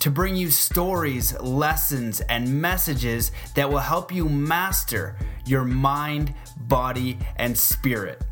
to bring you stories, lessons, and messages that will help you master your mind, body, and spirit.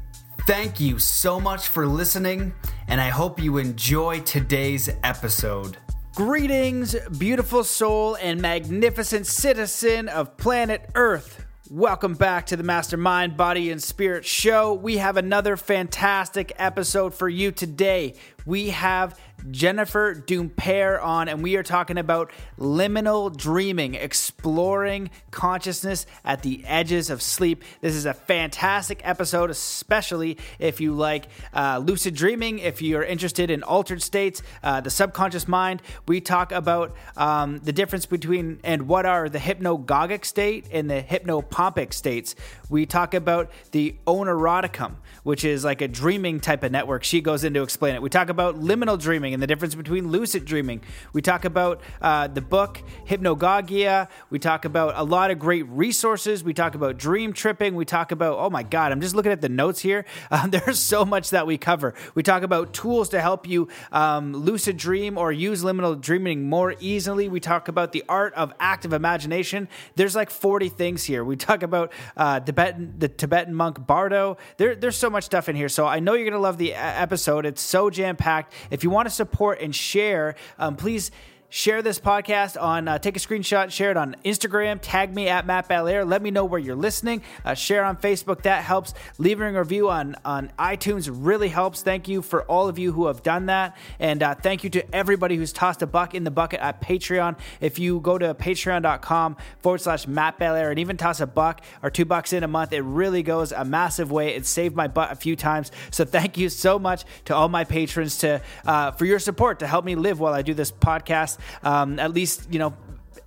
Thank you so much for listening, and I hope you enjoy today's episode. Greetings, beautiful soul and magnificent citizen of planet Earth. Welcome back to the Mastermind Body and Spirit Show. We have another fantastic episode for you today. We have Jennifer Dumpere on, and we are talking about liminal dreaming, exploring consciousness at the edges of sleep. This is a fantastic episode, especially if you like uh, lucid dreaming, if you're interested in altered states, uh, the subconscious mind. We talk about um, the difference between and what are the hypnagogic state and the hypnopompic states. We talk about the oneroticum, which is like a dreaming type of network. She goes in to explain it. We talk about liminal dreaming and the difference between lucid dreaming. We talk about uh, the book Hypnagogia. We talk about a lot of great resources. We talk about dream tripping. We talk about, oh my God, I'm just looking at the notes here. Um, there's so much that we cover. We talk about tools to help you um, lucid dream or use liminal dreaming more easily. We talk about the art of active imagination. There's like 40 things here. We talk about uh, Tibetan, the Tibetan monk Bardo. There, there's so much stuff in here. So I know you're to love the episode. It's so jam packed. If you want to support and share, um, please share this podcast on uh, take a screenshot share it on instagram tag me at matt belair. Let me know where you're listening. Uh, share on facebook. That helps. Leaving a review on on itunes really helps. Thank you for all of you who have done that. And uh, thank you to everybody who's tossed a buck in the bucket at patreon. If you go to patreon.com forward slash matt belair and even toss a buck or two bucks in a month it really goes a massive way. It saved my butt a few times. So thank you so much to all my patrons to uh, for your support to help me live while i do this podcast um, at least, you know,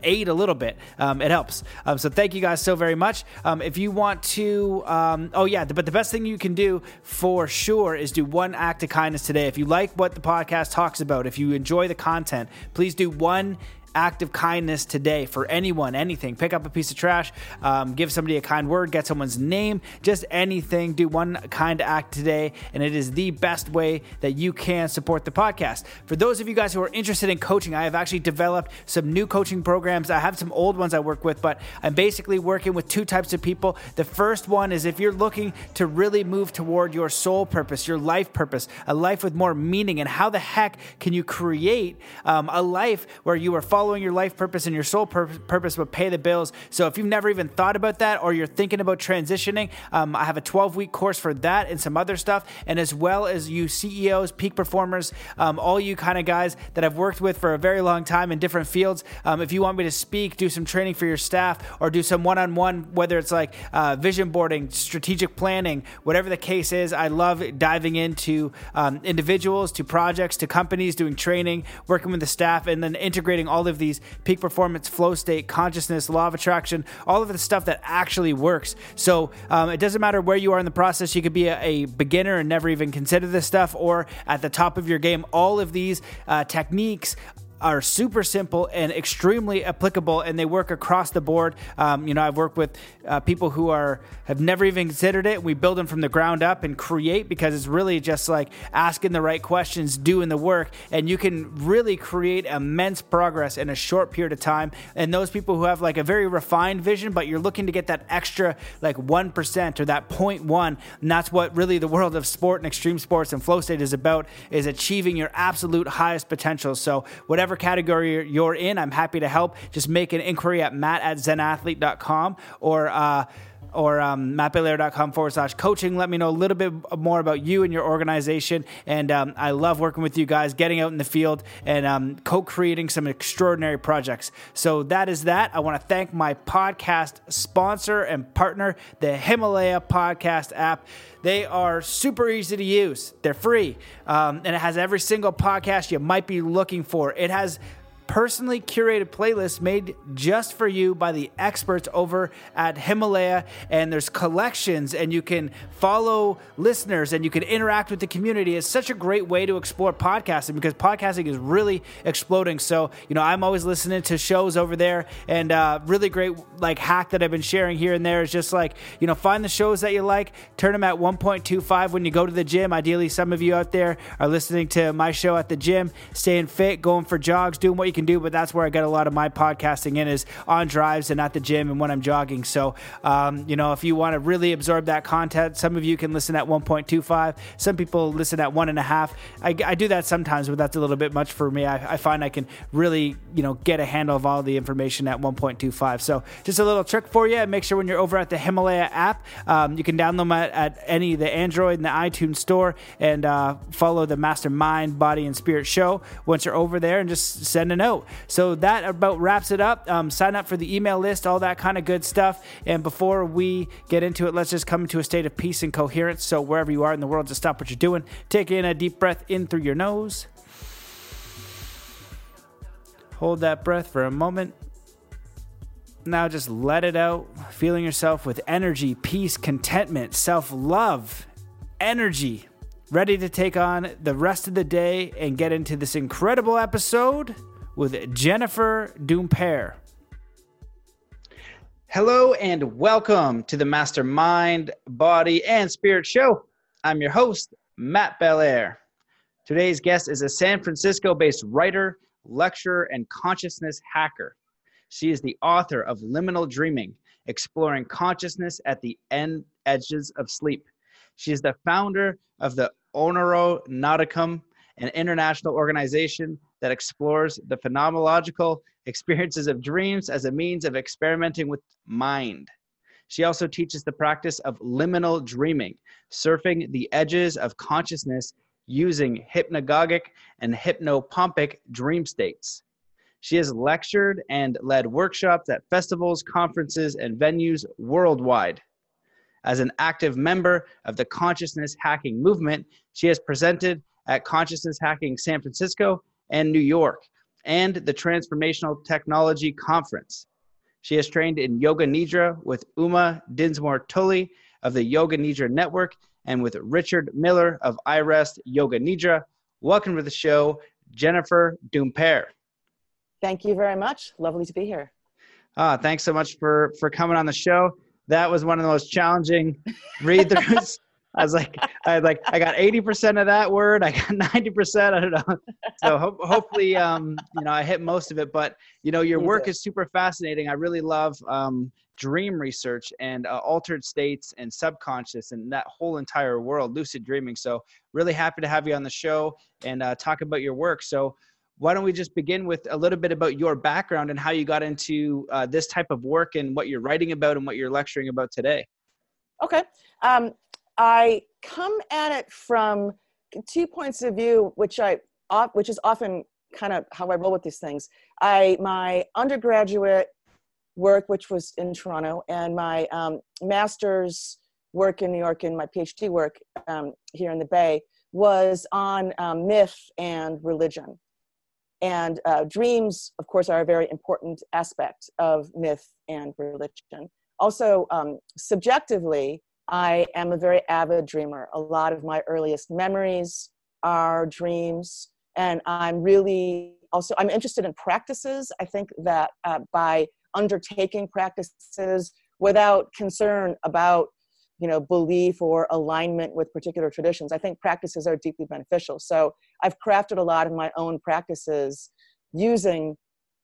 aid a little bit. Um, it helps. Um, so thank you guys so very much. Um, if you want to, um, oh yeah, but the best thing you can do for sure is do one act of kindness today. If you like what the podcast talks about, if you enjoy the content, please do one act of kindness today for anyone, anything. Pick up a piece of trash, um, give somebody a kind word, get someone's name, just anything. Do one kind act today, and it is the best way that you can support the podcast. For those of you guys who are interested in coaching, I have actually developed some new coaching programs. I have some old ones I work with, but I'm basically working with two types of people. The first one is if you're looking to really move toward your soul purpose, your life purpose, a life with more meaning, and how the heck can you create um, a life where you are following your life purpose and your soul pur- purpose, but pay the bills. So if you've never even thought about that or you're thinking about transitioning, um, I have a 12 week course for that and some other stuff. And as well as you CEOs, peak performers, um, all you kind of guys that I've worked with for a very long time in different fields. Um, if you want me to speak, do some training for your staff or do some one on one, whether it's like uh, vision boarding, strategic planning, whatever the case is, I love diving into um, individuals to projects to companies, doing training, working with the staff, and then integrating all of these peak performance, flow state, consciousness, law of attraction, all of the stuff that actually works. So um, it doesn't matter where you are in the process. You could be a, a, beginner and never even consider this stuff, or at the top of your game. All of these uh, techniques are super simple and extremely applicable, and they work across the board. Um, you know, I've worked with uh, people who are have never even considered it. We build them from the ground up and create because it's really just like asking the right questions, doing the work, and you can really create immense progress in a short period of time. And those people who have like a very refined vision, but you're looking to get that extra like one percent or that 0.1, and that's what really the world of sport and extreme sports and flow state is about: is achieving your absolute highest potential. So whatever whatever category you're in, I'm happy to help. Just make an inquiry at matt at zenathlete.com or, uh, or um, mattbelair.com forward slash coaching. Let me know a little bit more about you and your organization. And um, I love working with you guys, getting out in the field and um, co creating some extraordinary projects. So that is that. I want to thank my podcast sponsor and partner, the Himalaya Podcast app. They are super easy to use. They're free, um, and it has every single podcast you might be looking for. It has personally curated playlist made just for you by the experts over at Himalaya. And there's collections, and you can follow listeners and you can interact with the community. It's such a great way to explore podcasting because podcasting is really exploding. So, you know, I'm always listening to shows over there, and uh, really great like hack that I've been sharing here and there is just like, you know, find the shows that you like, turn them at 1.25 when you go to the gym. Ideally, some of you out there are listening to my show at the gym, staying fit, going for jogs, doing what you can do. But that's where I get a lot of my podcasting in is on drives and at the gym and when I'm jogging. So, um, you know, if you want to really absorb that content, some of you can listen at 1.25. Some people listen at one and a half. I, I do that sometimes, but that's a little bit much for me. I, I find I can really, you know, get a handle of all the information at 1.25. So, just a little trick for you. Make sure when you're over at the Himalaya app, um, you can download at, at, any the Android and the iTunes store and uh, follow the Mastermind Body and Spirit show once you're over there and just send a note. So that about wraps it up. Um, sign up for the email list, all that kind of good stuff. And before we get into it, let's just come into a state of peace and coherence. So wherever you are in the world, just stop what you're doing. Take in a deep breath in through your nose. Hold that breath for a moment. Now just let it out, feeling yourself with energy, peace, contentment, self love, energy, ready to take on the rest of the day and get into this incredible episode with Jennifer Dumpere. Hello and welcome to the Mastermind, Body, and Spirit Show. I'm your host, Matt Belair. Today's guest is a San Francisco based writer, lecturer, and consciousness hacker. She is the author of Liminal Dreaming, Exploring Consciousness at the End Edges of Sleep. She is the founder of the Oneironauticum, an international organization that explores the phenomenological experiences of dreams as a means of experimenting with mind. She also teaches the practice of liminal dreaming, surfing the edges of consciousness using hypnagogic and hypnopompic dream states. She has lectured and led workshops at festivals, conferences, and venues worldwide. As an active member of the consciousness hacking movement, she has presented at Consciousness Hacking San Francisco and New York and the Transformational Technology Conference. She has trained in Yoga Nidra with Uma Dinsmore Tuli of the Yoga Nidra Network and with Richard Miller of iRest Yoga Nidra. Welcome to the show, Jennifer Dumpere. Thank you very much. Lovely to be here. Ah, thanks so much for for coming on the show. That was one of the most challenging read throughs. I was like, I like, I got 80% of that word. I got 90%. I don't know. So ho- hopefully, um, you know, I hit most of it, but you know, your you work is super fascinating. I really love, um, dream research and uh, altered states and subconscious and that whole entire world, lucid dreaming. So really happy to have you on the show and uh, talk about your work. So why don't we just begin with a little bit about your background and how you got into uh, this type of work and what you're writing about and what you're lecturing about today? Okay. Um, I come at it from two points of view, which I which is often kind of how I roll with these things. I my undergraduate work, which was in Toronto, and my um, master's work in New York and my PhD work um, here in the Bay was on um, myth and religion. And uh, dreams, of course, are a very important aspect of myth and religion. Also, um, subjectively, I am a very avid dreamer. A lot of my earliest memories are dreams, and I'm really also I'm interested in practices. I think that uh, by undertaking practices without concern about you know belief or alignment with particular traditions i think practices are deeply beneficial so i've crafted a lot of my own practices using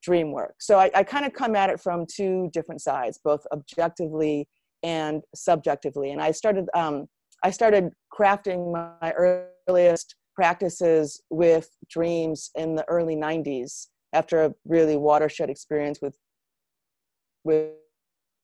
dream work so i, I kind of come at it from two different sides both objectively and subjectively and i started um, i started crafting my earliest practices with dreams in the early 90s after a really watershed experience with with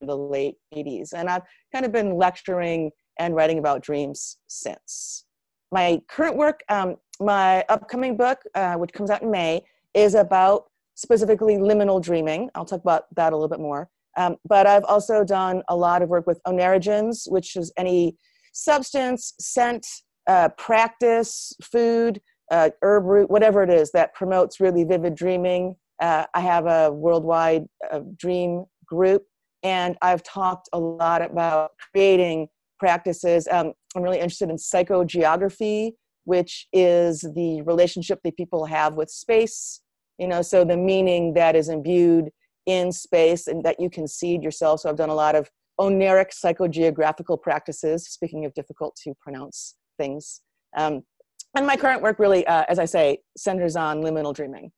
the late 80s. And I've kind of been lecturing and writing about dreams since. My current work, um, my upcoming book, uh, which comes out in May, is about specifically liminal dreaming. I'll talk about that a little bit more. Um, but I've also done a lot of work with oneirogens, which is any substance, scent, uh, practice, food, uh, herb root, whatever it is that promotes really vivid dreaming Uh, I have a worldwide uh, dream group, and I've talked a lot about creating practices. Um, I'm really interested in psychogeography, which is the relationship that people have with space. You know, so the meaning that is imbued in space and that you can seed yourself. So I've done a lot of oneiric psychogeographical practices, speaking of difficult to pronounce things. Um, and my current work really, uh, as I say, centers on liminal dreaming.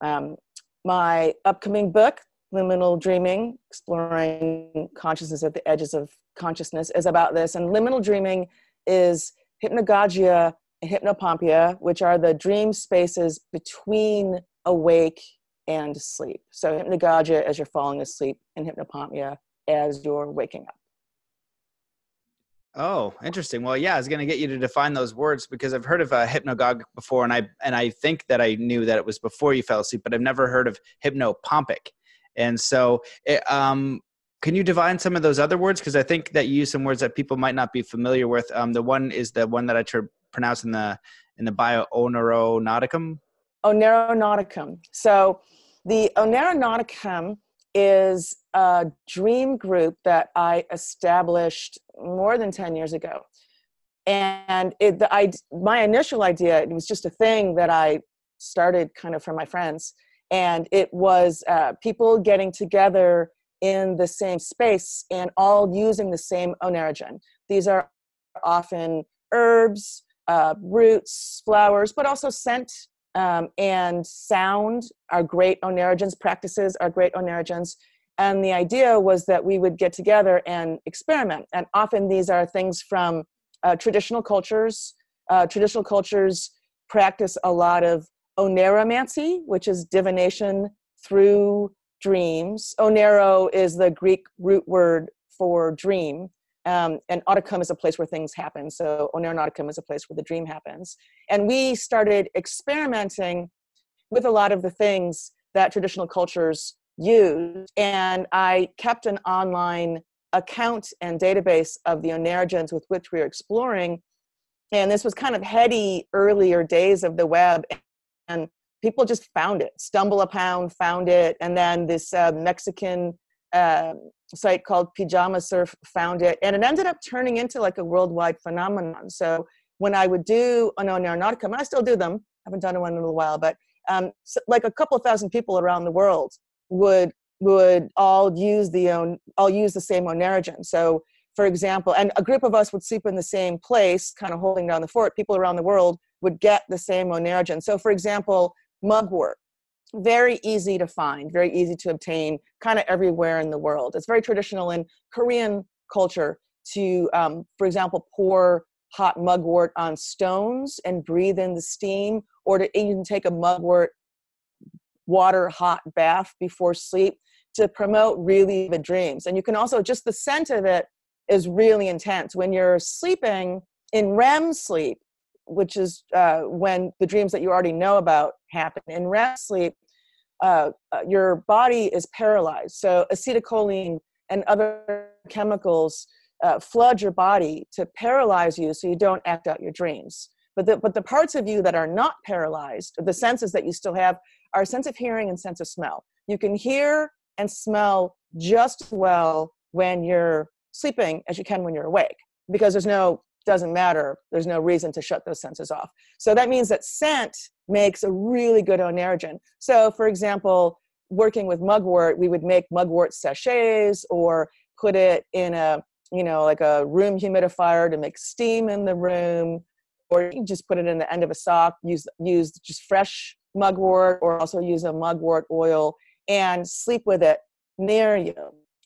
Um, my upcoming book, Liminal Dreaming, Exploring Consciousness at the Edges of Consciousness, is about this. And liminal dreaming is hypnagogia and hypnopompia, which are the dream spaces between awake and sleep. So hypnagogia as you're falling asleep, and hypnopompia as you're waking up. Oh, interesting. Well, yeah, I was going to get you to define those words because I've heard of a uh, hypnagogue before, and I and I think that I knew that it was before you fell asleep, but I've never heard of hypnopompic. And so, it, um, can you define some of those other words? Because I think that you use some words that people might not be familiar with. Um, the one is the one that I tr- pronounce in the in the bio Oneironauticum. Oneironauticum. So, the oneironauticum is a dream group that I established more than 10 years ago. And it, the, I, my initial idea, it was just a thing that I started kind of from my friends. And it was uh, people getting together in the same space and all using the same oneirogen. These are often herbs, uh, roots, flowers, but also scent um, and sound are great oneirogens, practices are great oneirogens. And the idea was that we would get together and experiment. And often these are things from uh, traditional cultures. Uh, traditional cultures practice a lot of oneiromancy, which is divination through dreams. Oneiro is the Greek root word for dream. Um, and Nauticum is a place where things happen. So Oneironauticum is a place where the dream happens. And we started experimenting with a lot of the things that traditional cultures use. And I kept an online account and database of the oneirogens with which we were exploring. And this was kind of heady earlier days of the web. And people just found it, stumble upon, found it. And then this uh, Mexican uh, site called Pijama Surf found it, and it ended up turning into like a worldwide phenomenon. So when I would do an Oneironauticum, and I still do them, I haven't done one in a while, but um, so like a couple thousand people around the world would would all use the own all use the same oneirogen. So for example, and a group of us would sleep in the same place, kind of holding down the fort. People around the world would get the same oneirogen. So for example, mugwort very easy to find, very easy to obtain, kind of everywhere in the world. It's very traditional in Korean culture to, um, for example, pour hot mugwort on stones and breathe in the steam, or to even take a mugwort water hot bath before sleep to promote really vivid dreams. And you can also, just the scent of it is really intense. When you're sleeping in REM sleep, which is uh, when the dreams that you already know about happen. In REM sleep, uh, uh, your body is paralyzed. So acetylcholine and other chemicals uh, flood your body to paralyze you so you don't act out your dreams. But the, but the parts of you that are not paralyzed, the senses that you still have, are sense of hearing and sense of smell. You can hear and smell just as well when you're sleeping as you can when you're awake because there's no doesn't matter. There's no reason to shut those senses off. So that means that scent makes a really good oneirogen. So, for example, working with mugwort, we would make mugwort sachets or put it in a, you know, like a room humidifier to make steam in the room, or you just put it in the end of a sock, use, use just fresh mugwort, or also use a mugwort oil and sleep with it near you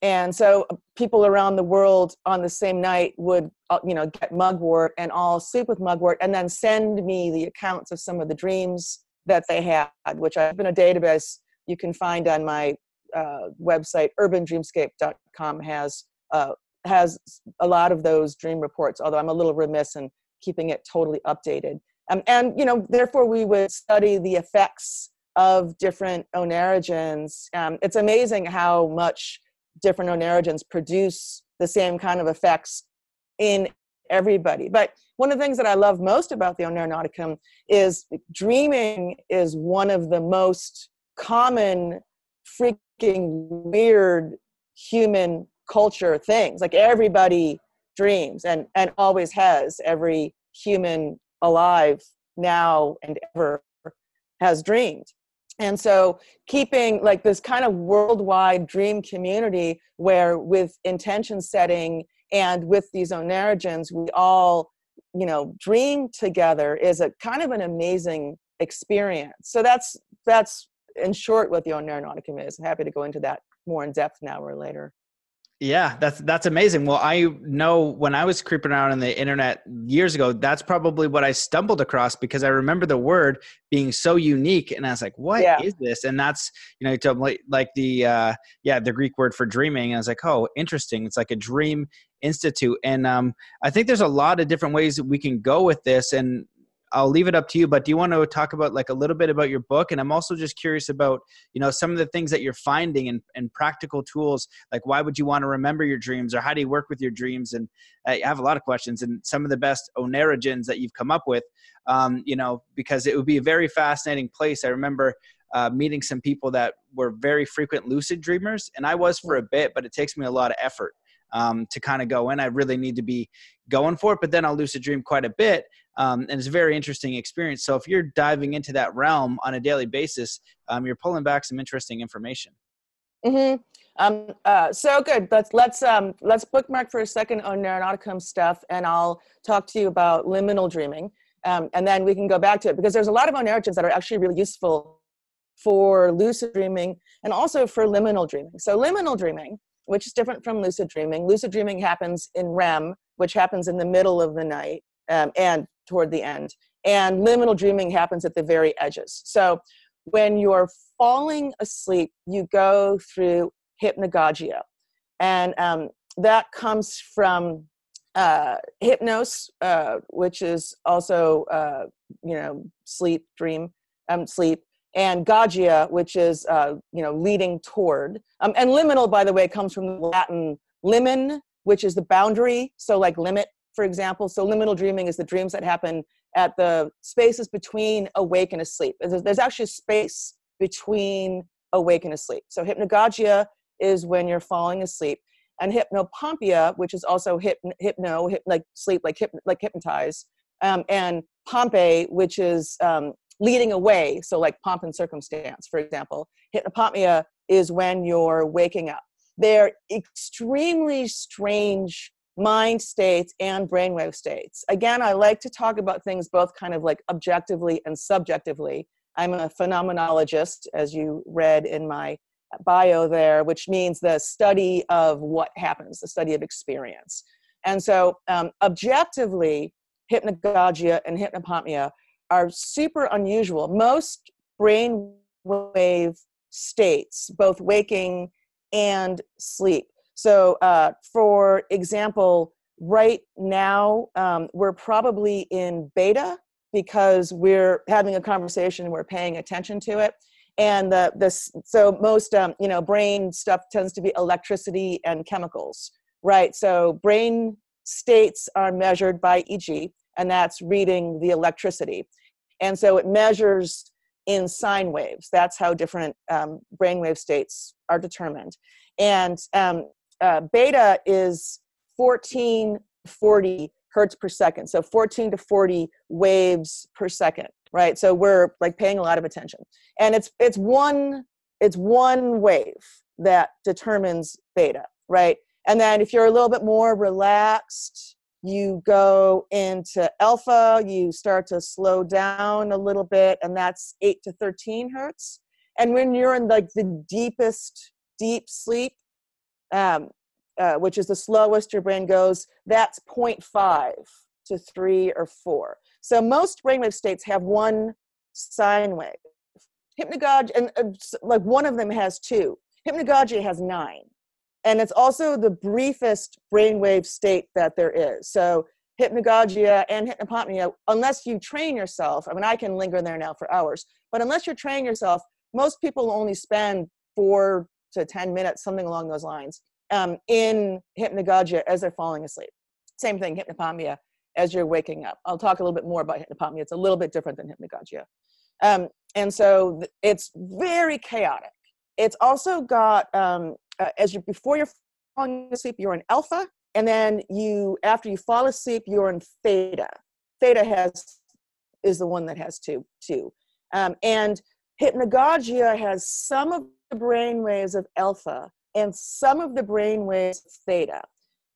and so uh, people around the world on the same night would uh, you know get mugwort and all sleep with mugwort and then send me the accounts of some of the dreams that they had which i've been a database you can find on my uh, website. urbandreamscape.com has uh, has a lot of those dream reports although i'm a little remiss in keeping it totally updated. Um, and you know therefore we would study the effects of different oneirogens um, it's amazing how much different oneirogens produce the same kind of effects in everybody. But one of the things that I love most about the Oneironauticum is dreaming is one of the most common, freaking weird human culture things. Like everybody dreams and, and always has. Every human alive now and ever has dreamed. And so keeping like this kind of worldwide dream community where with intention setting and with these oneirogens we all you know dream together is a kind of an amazing experience. So that's that's in short what the oneironauticum is. I'm happy to go into that more in depth now or later yeah, that's that's amazing. Well, I know when I was creeping around on the internet years ago, that's probably what I stumbled across because I remember the word being so unique, and I was like, "What yeah. is this?" And that's you know, like, like the uh, yeah, the Greek word for dreaming. And I was like, "Oh, interesting. It's like a dream institute." And um, I think there's a lot of different ways that we can go with this, and I'll leave it up to you. But do you want to talk about like a little bit about your book? And I'm also just curious about you know some of the things that you're finding and, and practical tools. Like why would you want to remember your dreams, or how do you work with your dreams? And I have a lot of questions and some of the best oneirogens that you've come up with. Um, you know, because it would be a very fascinating place. I remember uh, meeting some people that were very frequent lucid dreamers, and I was for a bit, but it takes me a lot of effort um, to kind of go in. I really need to be going for it, but then I'll lucid dream quite a bit. Um, and it's a very interesting experience. So if you're diving into that realm on a daily basis, um, you're pulling back some interesting information. Mm-hmm. Um, uh, so good. Let's let's um, let's bookmark for a second Oneironauticum stuff, and I'll talk to you about liminal dreaming, um, and then we can go back to it because there's a lot of narratives that are actually really useful for lucid dreaming and also for liminal dreaming. So liminal dreaming which is different from lucid dreaming. Lucid dreaming happens in REM, which happens in the middle of the night um, and toward the end. And liminal dreaming happens at the very edges. So when you're falling asleep, you go through hypnagogia. And um, that comes from uh, hypnos, uh, which is also, uh, you know, sleep, dream, um, sleep and gagia, which is uh, you know leading toward. Um, and liminal, by the way, comes from the Latin limen, which is the boundary. So like limit, for example. So liminal dreaming is the dreams that happen at the spaces between awake and asleep. There's, there's actually space between awake and asleep. So hypnagogia is when you're falling asleep. And hypnopompia, which is also hypno, hypno hip, like sleep, like, hip, like hypnotize, um, and pompe, which is um, leading away. So, like pomp and circumstance, for example. Hypnopompia is when you're waking up. They're extremely strange mind states and brainwave states. Again, I like to talk about things both kind of like objectively and subjectively. I'm a phenomenologist, as you read in my bio there, which means the study of what happens, the study of experience. And so, um, objectively, hypnagogia and hypnopompia are super unusual. Most brainwave states, both waking and sleep. So, uh, for example, right now um, we're probably in beta because we're having a conversation, we're paying attention to it, and the this so most um, you know brain stuff tends to be electricity and chemicals, right? So brain states are measured by EEG and that's reading the electricity. And so it measures in sine waves. That's how different um, brainwave states are determined. And um, uh, beta is 1440 hertz per second. So 14 to 40 waves per second, right? So we're like paying a lot of attention. And it's it's one it's one wave that determines beta, right? And then if you're a little bit more relaxed, you go into alpha, you start to slow down a little bit, and that's 8 to 13 hertz. And when you're in like the deepest deep sleep, um, uh, which is the slowest your brain goes, that's 0.5 to 3 or 4. So most brainwave states have one sine wave. Hypnagogia, and uh, like one of them has two. Hypnagogia has nine and it's also the briefest brainwave state that there is. So hypnagogia and hypnopompia, unless you train yourself, I mean, I can linger there now for hours, but unless you're training yourself, most people only spend four to 10 minutes, something along those lines, um, in hypnagogia as they're falling asleep. same thing, hypnopompia, as you're waking up. I'll talk a little bit more about hypnopompia. It's a little bit different than hypnagogia. Um, and so it's very chaotic. It's also got, um, uh, as you before you're falling asleep, you're in alpha, and then you after you fall asleep, you're in theta. Theta has is the one that has two two, um, and hypnagogia has some of the brain waves of alpha and some of the brain waves of theta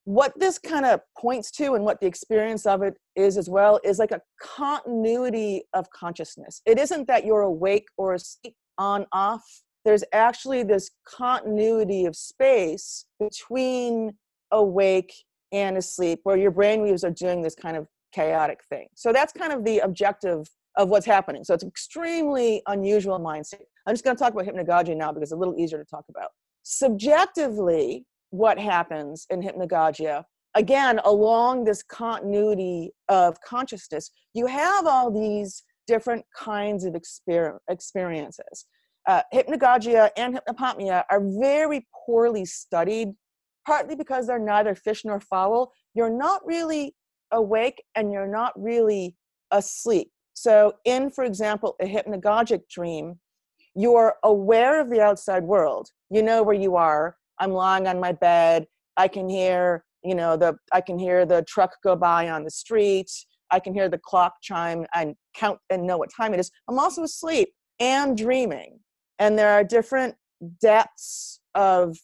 what this kind of points to and what the experience of it is as well is like a continuity of consciousness. It isn't that you're awake or asleep on off. There's actually this continuity of space between awake and asleep where your brain waves are doing this kind of chaotic thing. So that's kind of the objective of what's happening. So it's extremely unusual mind state. I'm just going to talk about hypnagogia now because it's a little easier to talk about. Subjectively, what happens in hypnagogia? Again along this continuity of consciousness you have all these different kinds of exper- experiences. Uh, hypnagogia and hypnopompia are very poorly studied partly because they're neither fish nor fowl. You're not really awake and you're not really asleep. So in for example a hypnagogic dream you're aware of the outside world you know where you are I'm lying on my bed. I can hear, you know, the I can hear the truck go by on the street. I can hear the clock chime and count and know what time it is. I'm also asleep and dreaming. And there are different depths of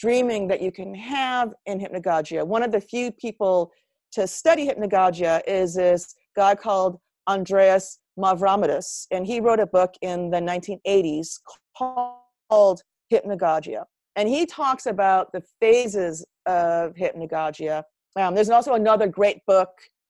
dreaming that you can have in hypnagogia. One of the few people to study hypnagogia is this guy called Andreas Mavromatis, and he wrote a book in the 1980s called Hypnagogia and he talks about the phases of hypnagogia. Um, there's also another great book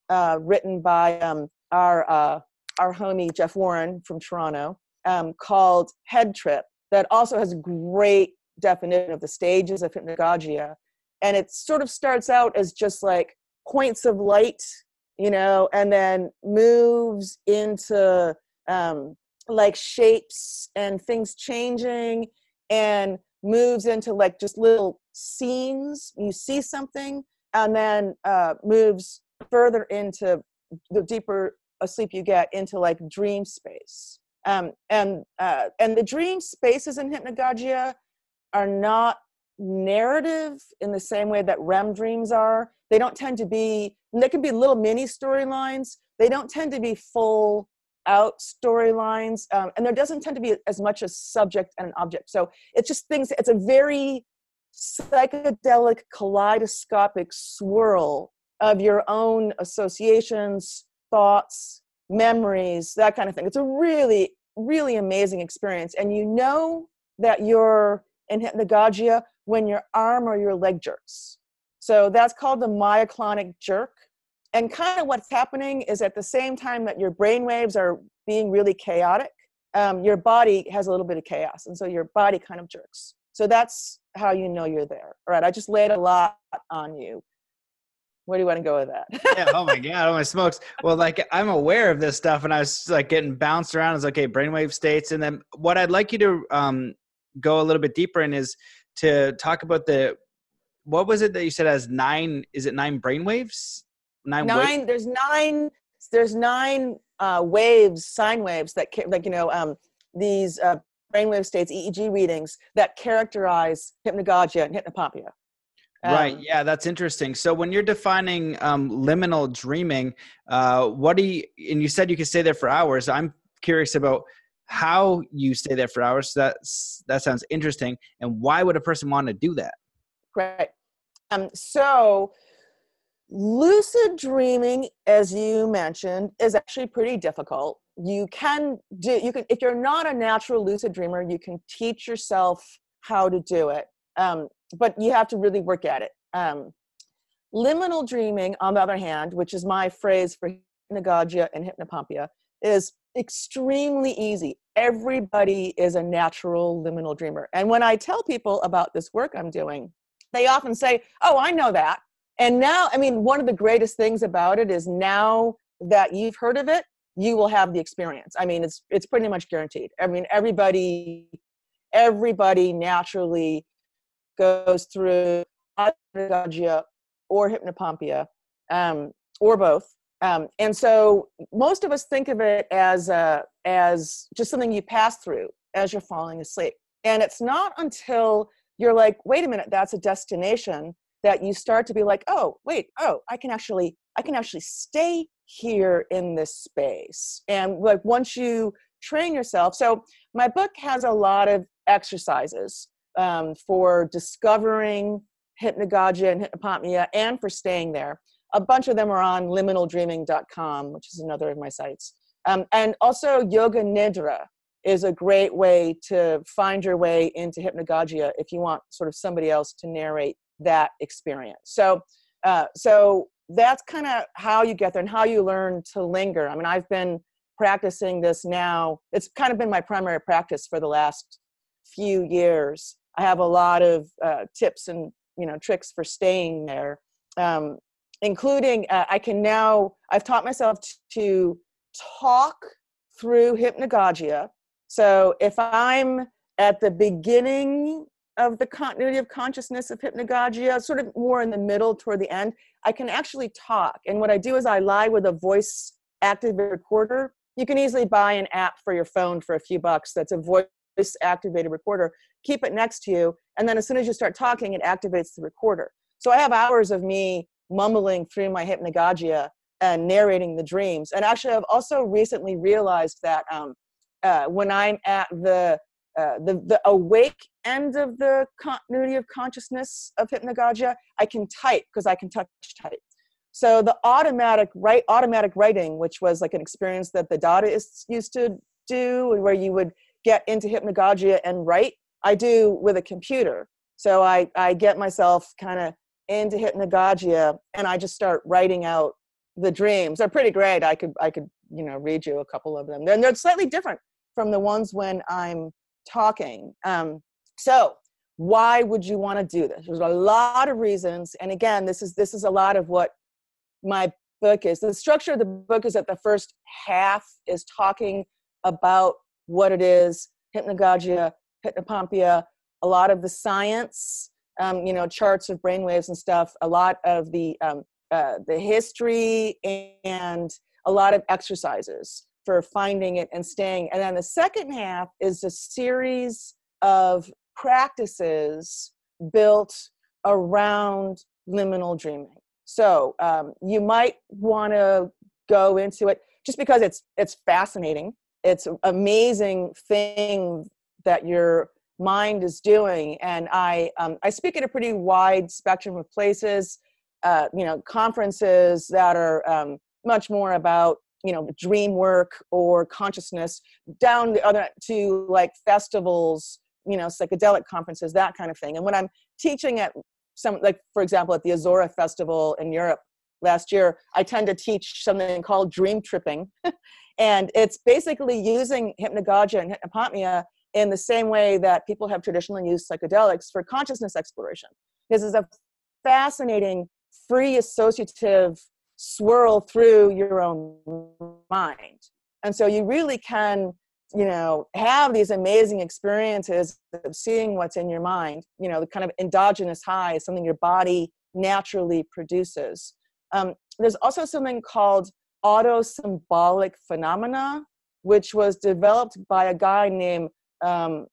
uh, written by um, our uh, our homie Jeff Warren from Toronto um, called Head Trip that also has a great definition of the stages of hypnagogia, and it sort of starts out as just like points of light, you know, and then moves into um, like shapes and things changing and moves into like just little scenes. You see something, and then uh, moves further into the deeper asleep you get into like dream space. Um, and uh, and the dream spaces in hypnagogia are not narrative in the same way that REM dreams are. They don't tend to be. They can be little mini storylines. They don't tend to be full out storylines um, and there doesn't tend to be as much a subject and an object so it's just things it's a very psychedelic kaleidoscopic swirl of your own associations thoughts memories that kind of thing it's a really really amazing experience and you know that you're in hypnagogia when your arm or your leg jerks. So that's called the myoclonic jerk. And kind of what's happening is at the same time that your brain waves are being really chaotic um, your body has a little bit of chaos and so your body kind of jerks. So that's how you know you're there. All right i just laid a lot on you. Where do you want to go with that? Yeah oh my god oh my smokes. Well like i'm aware of this stuff and i was like getting bounced around. As okay brainwave states and then what i'd like you to um, go a little bit deeper in is to talk about the what was it that you said as nine is it nine brainwaves nine. Nine. There's nine. There's nine uh, waves, sine waves that like you know um, these uh, brainwave states, EEG readings that characterize hypnagogia and hypnopompia. Um, right. Yeah, that's interesting. So when you're defining um, liminal dreaming, uh, what do you? And you said you could stay there for hours. I'm curious about how you stay there for hours. So that's that sounds interesting. And why would a person want to do that? Right. Um, so lucid dreaming as you mentioned is actually pretty difficult you can do you can if you're not a natural lucid dreamer you can teach yourself how to do it um, but you have to really work at it um, liminal dreaming on the other hand which is my phrase for hypnagogia and hypnopompia is extremely easy everybody is a natural liminal dreamer and when i tell people about this work i'm doing they often say oh i know that and now, I mean, one of the greatest things about it is now that you've heard of it, you will have the experience. I mean, it's it's pretty much guaranteed. I mean, everybody everybody naturally goes through hypnagogia or hypnopompia um, or both. Um, and so most of us think of it as uh, as just something you pass through as you're falling asleep. And it's not until you're like, wait a minute, that's a destination that you start to be like, oh, wait, oh, I can actually, I can actually stay here in this space. And like once you train yourself, so my book has a lot of exercises um, for discovering hypnagogia and hypnopompia and for staying there. A bunch of them are on liminaldreaming.com, which is another of my sites. Um, and also Yoga Nidra is a great way to find your way into hypnagogia if you want sort of somebody else to narrate that experience. So, uh, so that's kind of how you get there and how you learn to linger. I mean, I've been practicing this now. It's kind of been my primary practice for the last few years. I have a lot of uh, tips and you know tricks for staying there, um, including uh, I can now. I've taught myself to talk through hypnagogia. So if I'm at the beginning of the continuity of consciousness of hypnagogia, sort of more in the middle toward the end, I can actually talk. And what I do is I lie with a voice activated recorder. You can easily buy an app for your phone for a few bucks that's a voice activated recorder. Keep it next to you. And then as soon as you start talking, it activates the recorder. So I have hours of me mumbling through my hypnagogia and narrating the dreams. And actually, I've also recently realized that um, uh, when I'm at the uh, the, the awake end of the continuity of consciousness of hypnagogia, I can type because I can touch type. So the automatic write automatic writing, which was like an experience that the Dadaists used to do, where you would get into hypnagogia and write, I do with a computer. So I, I get myself kind of into hypnagogia and I just start writing out the dreams. They're pretty great. I could I could you know read you a couple of them. And they're slightly different from the ones when I'm talking. Um, so why would you want to do this? There's a lot of reasons, and again, this is this is a lot of what my book is. The structure of the book is that the first half is talking about what it is, hypnagogia, hypnopompia, a lot of the science, um, you know, charts of brainwaves and stuff, a lot of the um, uh, the history, and a lot of exercises for finding it and staying. And then the second half is a series of practices built around liminal dreaming. So um, you might want to go into it just because it's it's fascinating. It's amazing thing that your mind is doing, and I um, I speak at a pretty wide spectrum of places. Uh, you know, conferences that are um, much more about you know dream work or consciousness down the other to like festivals you know psychedelic conferences that kind of thing and when i'm teaching at some like for example at the Ozora festival in europe last year i tend to teach something called dream tripping and it's basically using hypnagogia and hypnopompia in the same way that people have traditionally used psychedelics for consciousness exploration this is a fascinating free associative swirl through your own mind. And so you really can, you know, have these amazing experiences of seeing what's in your mind, you know, the kind of endogenous high, is something your body naturally produces. Um, there's also something called autosymbolic phenomena, which was developed by a guy named um,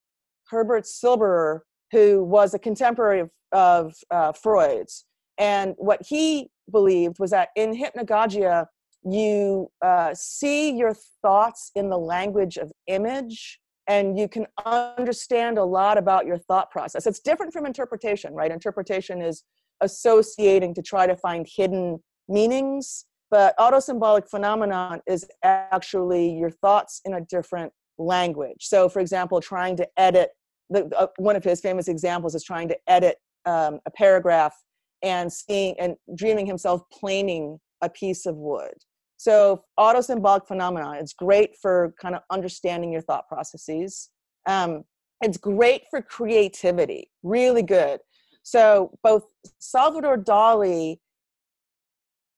Herbert Silberer, who was a contemporary of, of uh, Freud's. And what he believed was that in hypnagogia, you uh, see your thoughts in the language of image and you can understand a lot about your thought process. It's different from interpretation, right? Interpretation is associating to try to find hidden meanings, but autosymbolic phenomenon is actually your thoughts in a different language. So, for example, trying to edit the, uh, one of his famous examples is trying to edit um, a paragraph and seeing and dreaming himself planing a piece of wood. So autosymbolic phenomena, it's great for kind of understanding your thought processes. Um, it's great for creativity, really good. So both Salvador Dali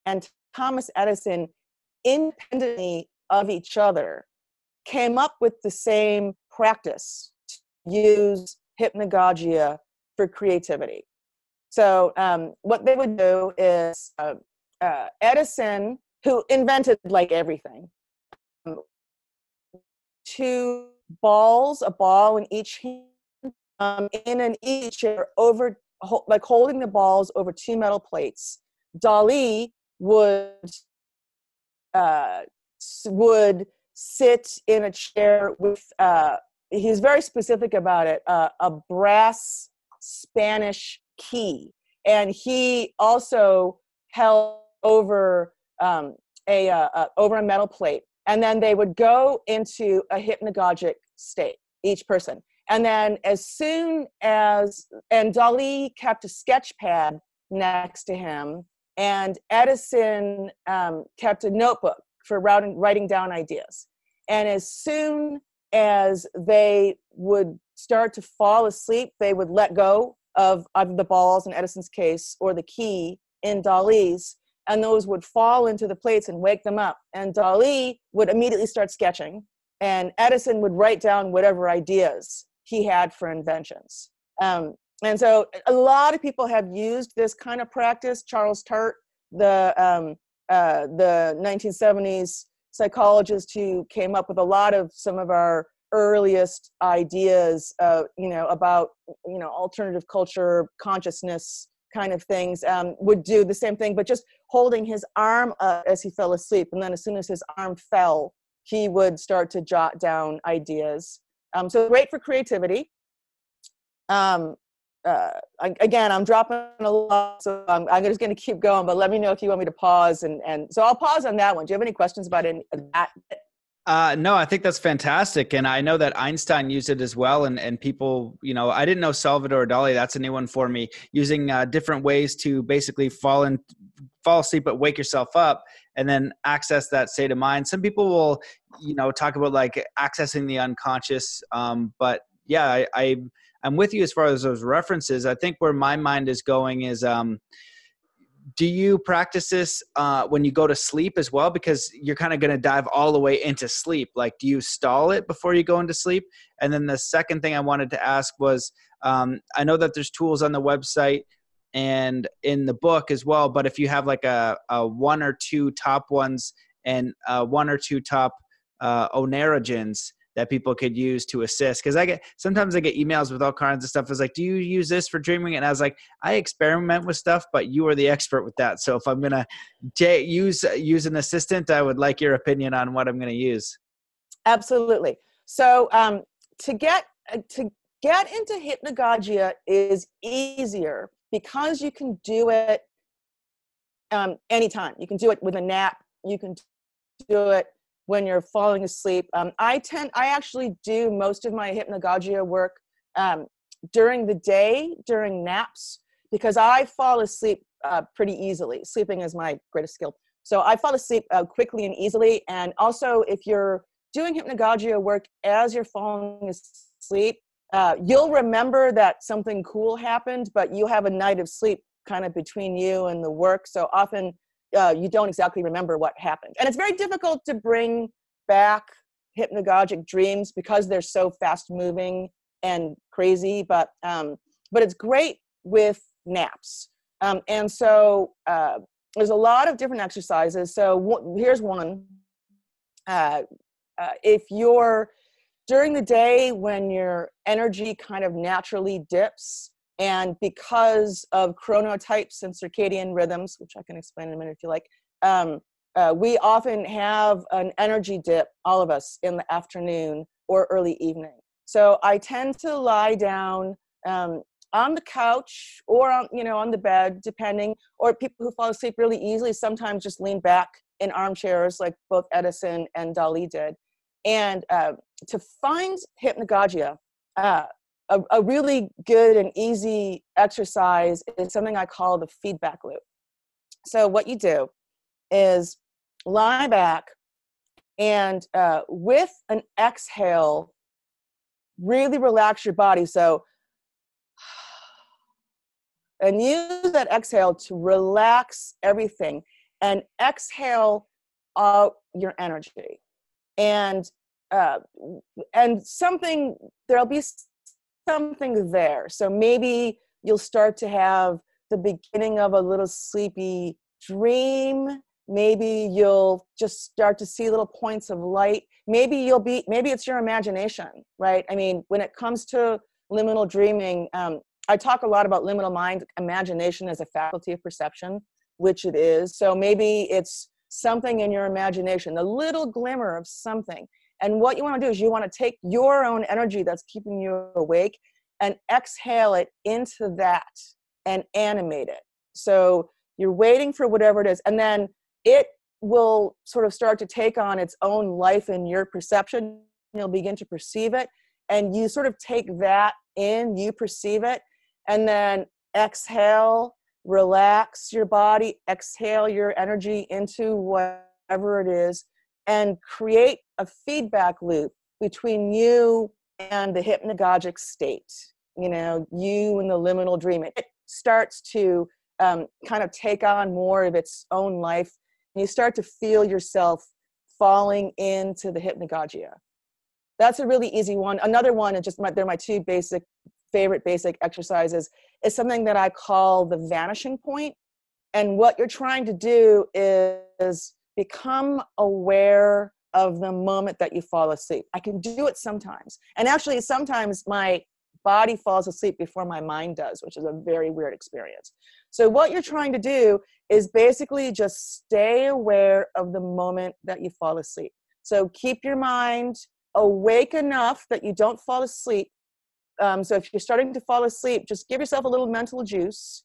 and Thomas Edison, independently of each other, came up with the same practice to use hypnagogia for creativity. So um, what they would do is uh, uh, Edison, who invented like everything, um, two balls, a ball in each hand, um, in an each chair over, like holding the balls over two metal plates. Dali would uh, would sit in a chair with uh, he's very specific about it uh, a brass spanish key. And he also held over um, a uh, uh, over a metal plate. And then they would go into a hypnagogic state each person. And then as soon as and dali kept a sketch pad next to him. And edison um, kept a notebook for writing, writing down ideas. And as soon as they would start to fall asleep, they would let go of either the balls in Edison's case or the key in Dali's, and those would fall into the plates and wake them up. And Dali would immediately start sketching, and Edison would write down whatever ideas he had for inventions. Um, and so a lot of people have used this kind of practice. Charles Tart, the um, uh, the 1970s psychologist who came up with a lot of some of our earliest ideas, uh, you know, about you know alternative culture, consciousness kind of things, um, would do the same thing, but just holding his arm up as he fell asleep, and then as soon as his arm fell, he would start to jot down ideas. Um, so great for creativity. Um, uh, again, I'm dropping a lot, so I'm, I'm just going to keep going. But let me know if you want me to pause, and and so I'll pause on that one. Do you have any questions about any that? Uh, no, I think that's fantastic, and I know that Einstein used it as well. And and people, you know, I didn't know Salvador Dali. That's a new one for me. Using uh, different ways to basically fall in, fall asleep, but wake yourself up, and then access that state of mind. Some people will, you know, talk about like accessing the unconscious. Um, but yeah, I, I I'm with you as far as those references. I think where my mind is going is um, do you practice this uh, when you go to sleep as well? Because you're kind of going to dive all the way into sleep. Like, do you stall it before you go into sleep? And then the second thing I wanted to ask was um, I know that there's tools on the website and in the book as well, but if you have like a, a one or two top ones and uh, one or two top uh, oneirogens that people could use to assist. Because i get sometimes i get emails with all kinds of stuff. It's like do you use this for dreaming? And i was like i experiment with stuff but you are the expert with that. So if i'm gonna use use an assistant i would like your opinion on what i'm gonna use. Absolutely. So um, to get uh, to get into hypnagogia is easier because you can do it um, anytime. You can do it with a nap. You can do it when you're falling asleep. Um, I tend, I actually do most of my hypnagogia work um, during the day, during naps, because I fall asleep uh, pretty easily. Sleeping is my greatest skill. So I fall asleep uh, quickly and easily. And also, if you're doing hypnagogia work as you're falling asleep, uh, you'll remember that something cool happened, but you have a night of sleep kind of between you and the work. So often uh, you don't exactly remember what happened. And it's very difficult to bring back hypnagogic dreams because they're so fast moving and crazy, but, um, but it's great with naps. Um, and so uh, there's a lot of different exercises. So w- here's one. Uh, uh, if you're during the day when your energy kind of naturally dips, and because of chronotypes and circadian rhythms, which I can explain in a minute if you like, um, uh, we often have an energy dip, all of us, in the afternoon or early evening. So I tend to lie down um, on the couch or on, you know, on the bed, depending, or people who fall asleep really easily sometimes just lean back in armchairs like both Edison and Dali did. And uh, to find hypnagogia, uh, a, a really good and easy exercise is something I call the feedback loop. So, what you do is lie back and uh, with an exhale, really relax your body. So, and use that exhale to relax everything and exhale out your energy. And uh, and something there'll be something there. So maybe you'll start to have the beginning of a little sleepy dream. Maybe you'll just start to see little points of light. Maybe you'll be maybe it's your imagination right? I mean when it comes to liminal dreaming um, i talk a lot about liminal mind imagination as a faculty of perception which it is. So maybe it's something in your imagination a little glimmer of something and what you want to do is you want to take your own energy that's keeping you awake and exhale it into that and animate it so you're waiting for whatever it is and then it will sort of start to take on its own life in your perception. You'll begin to perceive it, and you sort of take that in, you perceive it, and then exhale, relax your body, exhale your energy into whatever it is, and create a feedback loop between you and the hypnagogic state. You know, you and the liminal dream. It starts to um, kind of take on more of its own life And you start to feel yourself falling into the hypnagogia. That's a really easy one. Another one, and just my, they're my two basic favorite basic exercises, is something that I call the vanishing point. And what you're trying to do is become aware of the moment that you fall asleep. I can do it sometimes. And actually, sometimes my body falls asleep before my mind does, which is a very weird experience. So, what you're trying to do is basically just stay aware of the moment that you fall asleep. So, keep your mind awake enough that you don't fall asleep. Um, so, if you're starting to fall asleep, just give yourself a little mental juice,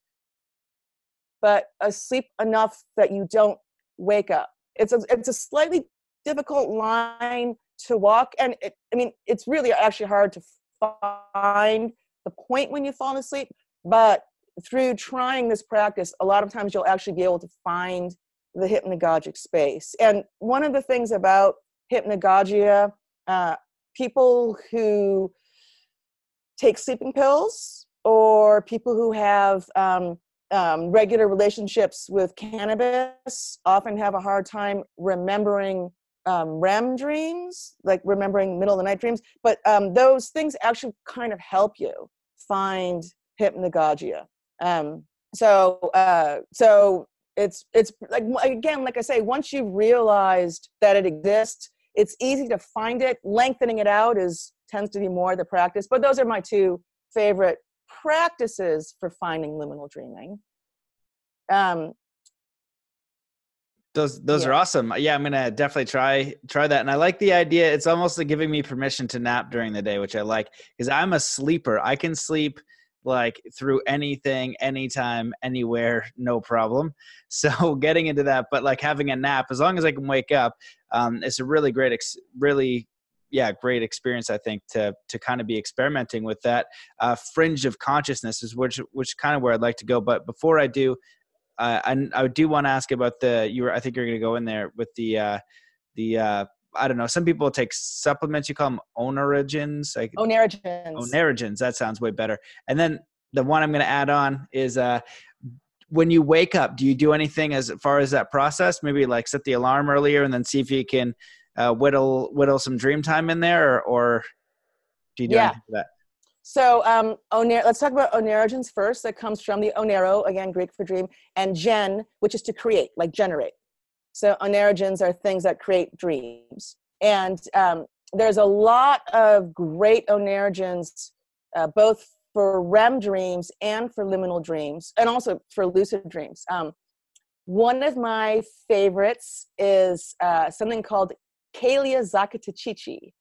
but asleep enough that you don't wake up. It's a, it's a slightly difficult line to walk, and it, I mean, it's really actually hard to find the point when you fall asleep, but through trying this practice, a lot of times you'll actually be able to find the hypnagogic space. And one of the things about hypnagogia, uh, people who take sleeping pills or people who have um, um, regular relationships with cannabis often have a hard time remembering um, REM dreams, like remembering middle of the night dreams. But um, those things actually kind of help you find hypnagogia. Um, so uh, so it's it's like again, like I say, once you've realized that it exists, it's easy to find it. Lengthening it out is tends to be more the practice. But those are my two favorite practices for finding liminal dreaming. Um, those those yeah. are awesome. Yeah, I'm gonna definitely try try that. And I like the idea. It's almost like giving me permission to nap during the day, which I like because I'm a sleeper. I can sleep like through anything, anytime, anywhere, no problem. So getting into that, but like having a nap, as long as I can wake up, um, it's a really great, ex- really yeah great experience i think to to kind of be experimenting with that uh, fringe of consciousness is which which kind of where i'd like to go but before i do uh, I, I do want to ask about the you were I think you're going to go in there with the uh, the uh, I don't know. Some people take supplements. You call them oneirogens. Like oneirogens. Oneirogens. That sounds way better. And then the one I'm going to add on is uh, when you wake up. Do you do anything as far as that process? Maybe like set the alarm earlier and then see if you can uh, whittle whittle some dream time in there, or, or do you do yeah. anything for that? So um, oner- let's talk about oneirogens first. That comes from the oneiro, again, Greek for dream, and gen, which is to create, like generate. So oneirogens are things that create dreams. And um, there's a lot of great oneirogens, uh, both for REM dreams and for liminal dreams, and also for lucid dreams. Um, one of my favorites is uh, something called Calea zacatechichi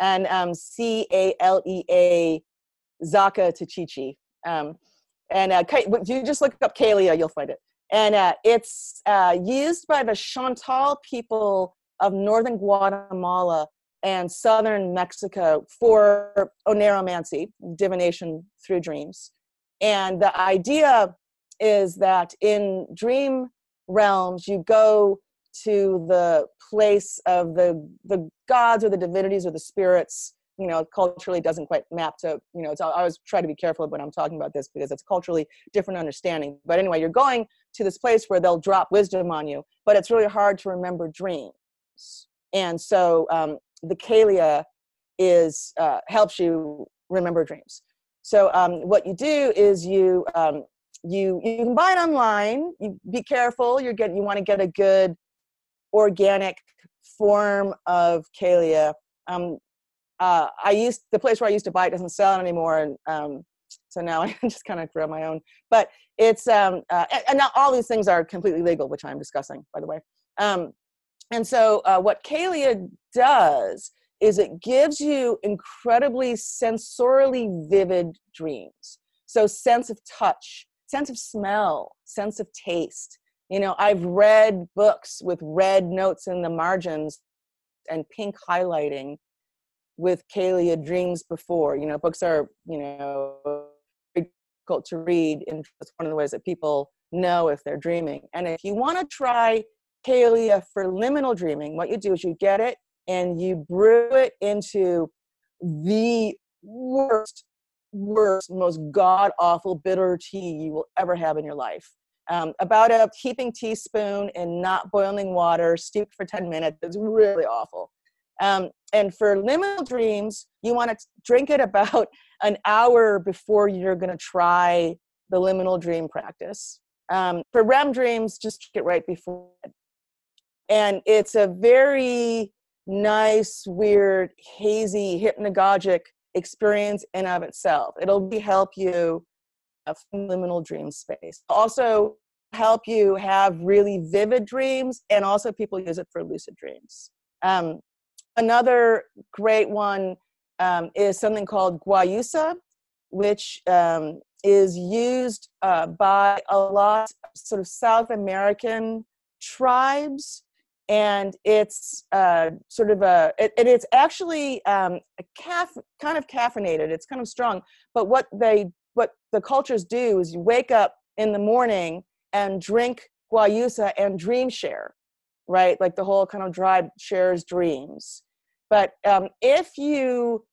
and um, C A L E A Zaka Tachichi. Um, and uh, you just look up Calea, you'll find it. And uh, it's uh, used by the Chontal people of northern Guatemala and southern Mexico for oneiromancy, divination through dreams. And the idea is that in dream realms, you go to the place of the the gods or the divinities or the spirits you know culturally doesn't quite map to you know it's i always try to be careful when i'm talking about this because it's culturally different understanding but anyway you're going to this place where they'll drop wisdom on you but it's really hard to remember dreams and so um, the Calea is uh, helps you remember dreams so um, what you do is you um, you you can buy it online. You be careful. You're get you want to get a good organic form of Calea. Um, uh, I used the place where I used to buy it doesn't sell it anymore, and um, so now I just kind of grow my own. But it's um, uh, and now all these things are completely legal, which I'm discussing, by the way. Um, and so uh, what Calea does is it gives you incredibly sensorially vivid dreams. So sense of touch, sense of smell, sense of taste. You know, I've read books with red notes in the margins and pink highlighting with Calea dreams before. You know, books are, you know, difficult to read and it's one of the ways that people know if they're dreaming. And if you want to try Calea for liminal dreaming, what you do is you get it and you brew it into the worst, worst, most god awful bitter tea you will ever have in your life. Um, about a heaping teaspoon in not boiling water, steeped for 10 minutes. It's really awful. Um, and for liminal dreams, you want to drink it about an hour before you're going to try the liminal dream practice. Um, for REM dreams, just drink it right before. And it's a very nice, weird, hazy, hypnagogic experience in of itself. It'll help you a liminal dream space. Also help you have really vivid dreams, and also people use it for lucid dreams. Um, another great one um, is something called guayusa, which um, is used uh, by a lot of sort of South American tribes and it's uh, sort of a it, it's actually um, a caf- kind of caffeinated it's kind of strong but what they the cultures do is you wake up in the morning and drink guayusa and dream share right like the whole kind of tribe shares dreams but um, if you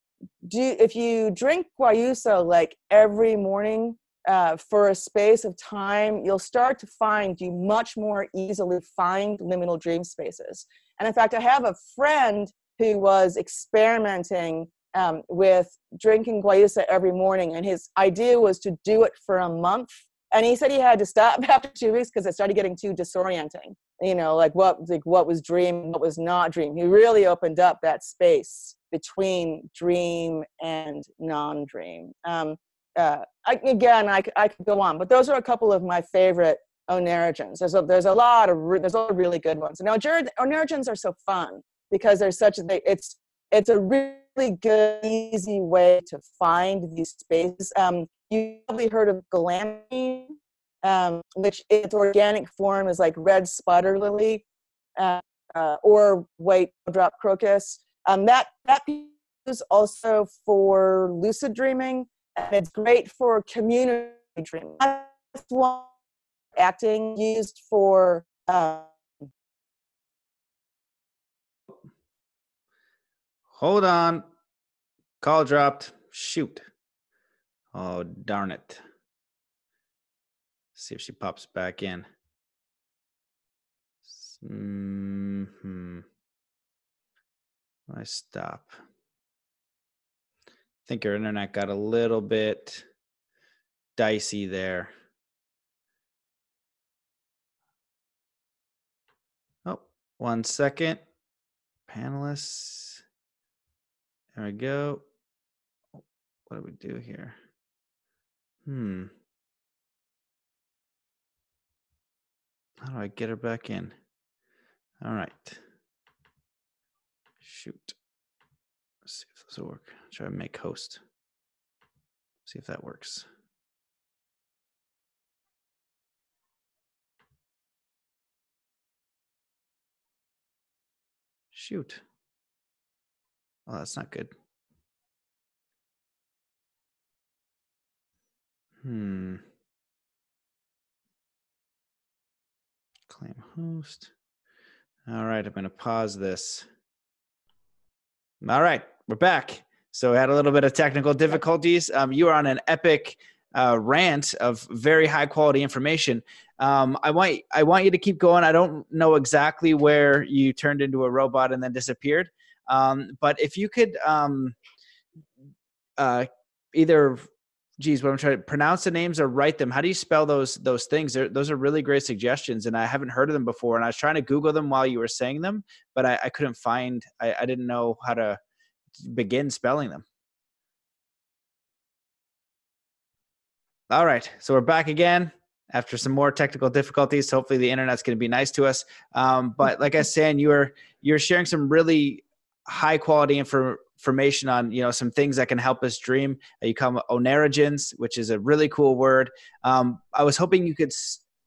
do if you drink guayusa like every morning uh, for a space of time, you'll start to find you much more easily find liminal dream spaces. And in fact, I have a friend who was experimenting um, with drinking guayusa every morning, and his idea was to do it for a month. And he said he had to stop after two weeks because it started getting too disorienting. You know, like what like what was dream, what was not dream. He really opened up that space between dream and non-dream. Um, uh, I, again, I, I could go on, but those are a couple of my favorite oneirogens. There's a, there's a lot of re- there's a lot of really good ones. Now, oneirogens are so fun because there's such they, it's it's a really good easy way to find these spaces. Um, you probably heard of galantamine, um, which its organic form is like red spider lily uh, uh, or white drop crocus. Um, that that is also for lucid dreaming and it's great for community dreaming. That's one acting used for. Um, Hold on. Call dropped. Shoot. Oh, darn it. see if she pops back in. Hmm. I stop think our internet got a little bit dicey there. Oh, one second. Panelists. There we go. What do we do here? Hmm. How do I get her back in? All right. Shoot. Let's see if this will work. Try to make host. See if that works. Shoot. Oh, that's not good. Hmm. Claim host. All right, I'm going to pause this. All right, we're back. So we had a little bit of technical difficulties. Um, you were on an epic uh, rant of very high quality information. Um, I want I want you to keep going. I don't know exactly where you turned into a robot and then disappeared. Um, but if you could um, uh, either geez, what I'm trying to pronounce the names or write them. How do you spell those those things? They're, those are really great suggestions, and I haven't heard of them before. And I was trying to Google them while you were saying them, but I, I couldn't find. I, I didn't know how to begin spelling them. All right, so we're back again after some more technical difficulties. Hopefully, the internet's going to be nice to us. Um, but like I saying, you are you're sharing some really high quality info information on you know some things that can help us dream. Uh, you come oneirogens, which is a really cool word. Um, I was hoping you could.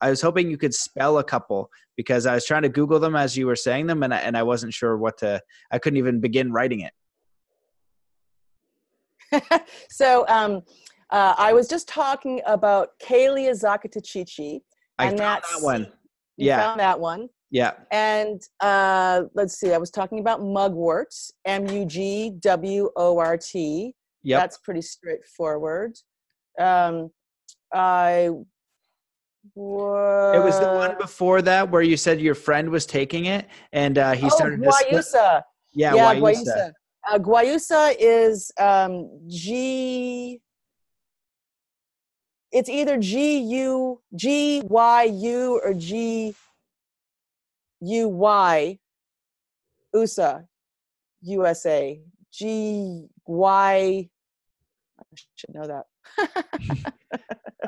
I was hoping you could spell a couple because I was trying to Google them as you were saying them, and I, and I wasn't sure what to. I couldn't even begin writing it. so um, uh, I was just talking about Calea zacatechichi. I and found that one. Yeah, found that one. Yeah. And uh, let's see, I was talking about mugwort, M U G W O R T. Yeah. That's pretty straightforward. Um, I was, it was the one before that where you said your friend was taking it and uh, he oh, started guayusa. Yeah, yeah, guayusa. guayusa. Uh, guayusa is um, G. It's either G U G Y U or G U Y USA USA G Y I should know that.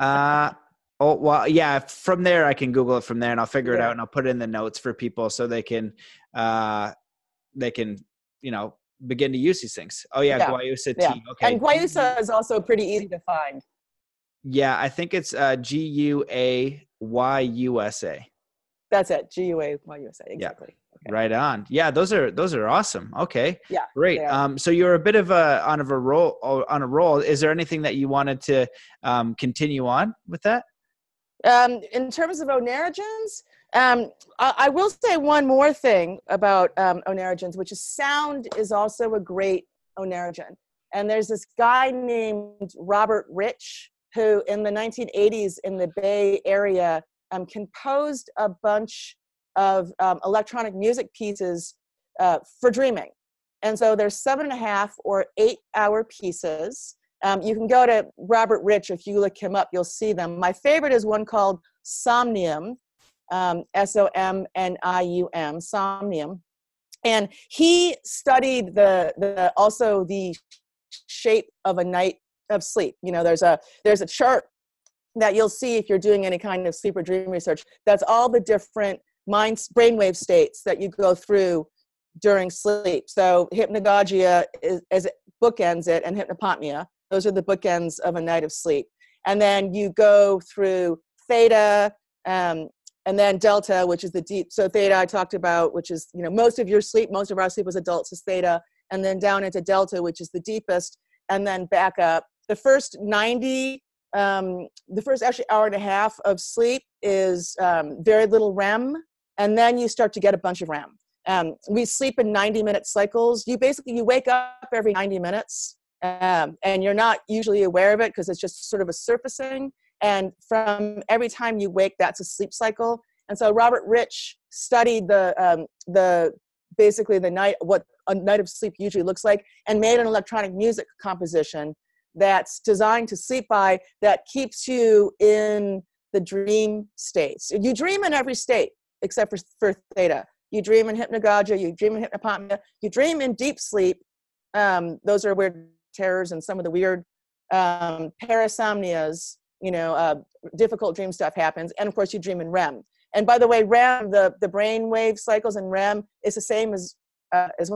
uh oh well yeah from there I can Google it from there and I'll figure yeah. it out and I'll put it in the notes for people so they can uh they can you know begin to use these things. Oh yeah, yeah. Guayusa yeah. tea. Okay. And Guayusa is also pretty easy to find. Yeah, I think it's uh, G U A Y U S A. That's it. gua G U A Y U S A. Exactly. Yeah. Okay. Right on. Yeah, those are those are awesome. Okay. Yeah. Great. Um, so you're a bit of a on of a roll on a roll. Is there anything that you wanted to um, continue on with that? Um, in terms of oneirogens, um, I, I, will say one more thing about um, oneirogens, which is sound is also a great oneirogen. And there's this guy named Robert Rich who, in the 1980s in the Bay Area, um, composed a bunch of um, electronic music pieces uh, for dreaming. And so there's seven and a half or eight hour pieces. Um, you can go to Robert Rich, if you look him up, you'll see them. My favorite is one called Somnium, um, S O M N I U M, Somnium. And he studied the, the also the shape of a night of sleep. You know, there's a there's a chart that you'll see if you're doing any kind of sleep or dream research. That's all the different mind brainwave states that you go through during sleep. So hypnagogia is as it bookends it, and hypnopompia. Those are the bookends of a night of sleep. And then you go through theta, um, and then delta, which is the deep. So theta I talked about, which is you know most of your sleep, most of our sleep as adults is theta, and then down into delta, which is the deepest, and then back up. The first 90 um, the first actually hour and a half of sleep is um, very little REM, and then you start to get a bunch of REM. Um, we sleep in 90 minute cycles. You basically you wake up every 90 minutes, um, and you're not usually aware of it because it's just sort of a surfacing. And from every time you wake, that's a sleep cycle. And so Robert Rich studied the um, the basically the night what a night of sleep usually looks like, and made an electronic music composition that's designed to sleep by that keeps you in the dream states. You dream in every state except for, for theta. You dream in hypnagogia, you dream in hypnopompia, you dream in deep sleep. Um, those are weird terrors and some of the weird um, parasomnias, you know, uh, difficult dream stuff happens. And of course, you dream in REM. And by the way, REM, the, the brain wave cycles in REM is the same as, uh, as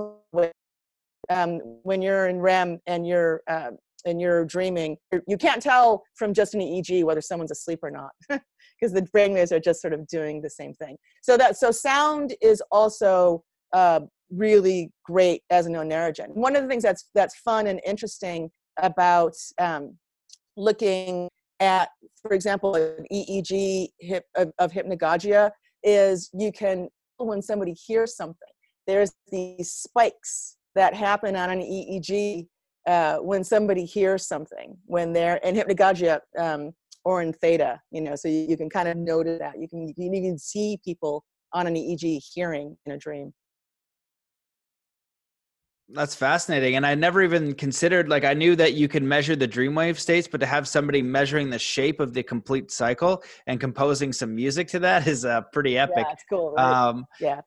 um, when you're in REM and you're uh, and you're dreaming, you can't tell from just an EEG whether someone's asleep or not, because the brainwaves are just sort of doing the same thing. So that so sound is also uh, really great as an oneirogen. One of the things that's that's fun and interesting about um, looking at, for example, an EEG hip, of, of hypnagogia is you can when somebody hears something. There's these spikes that happen on an EEG uh, when somebody hears something when they're in hypnagogia um, or in theta you know so you, you, can kind of notice that you can you can even see people on an eeg hearing in a dream That's fascinating. And I never even considered, like, I knew that you can measure the dreamwave states, but to have somebody measuring the shape of the complete cycle and composing some music to that is uh, pretty epic. Yeah, it's cool. Right? Um, yeah.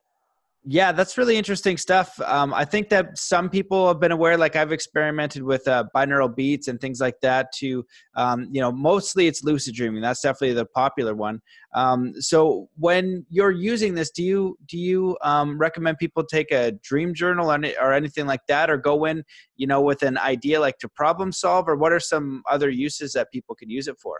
Yeah, that's really interesting stuff. Um, I think that some people have been aware, like I've experimented with uh, binaural beats and things like that. To um, you know, mostly it's lucid dreaming. That's definitely the popular one. Um, so when you're using this, do you do you um, recommend people take a dream journal or, or anything like that, or go in, you know, with an idea like to problem solve, or what are some other uses that people can use it for?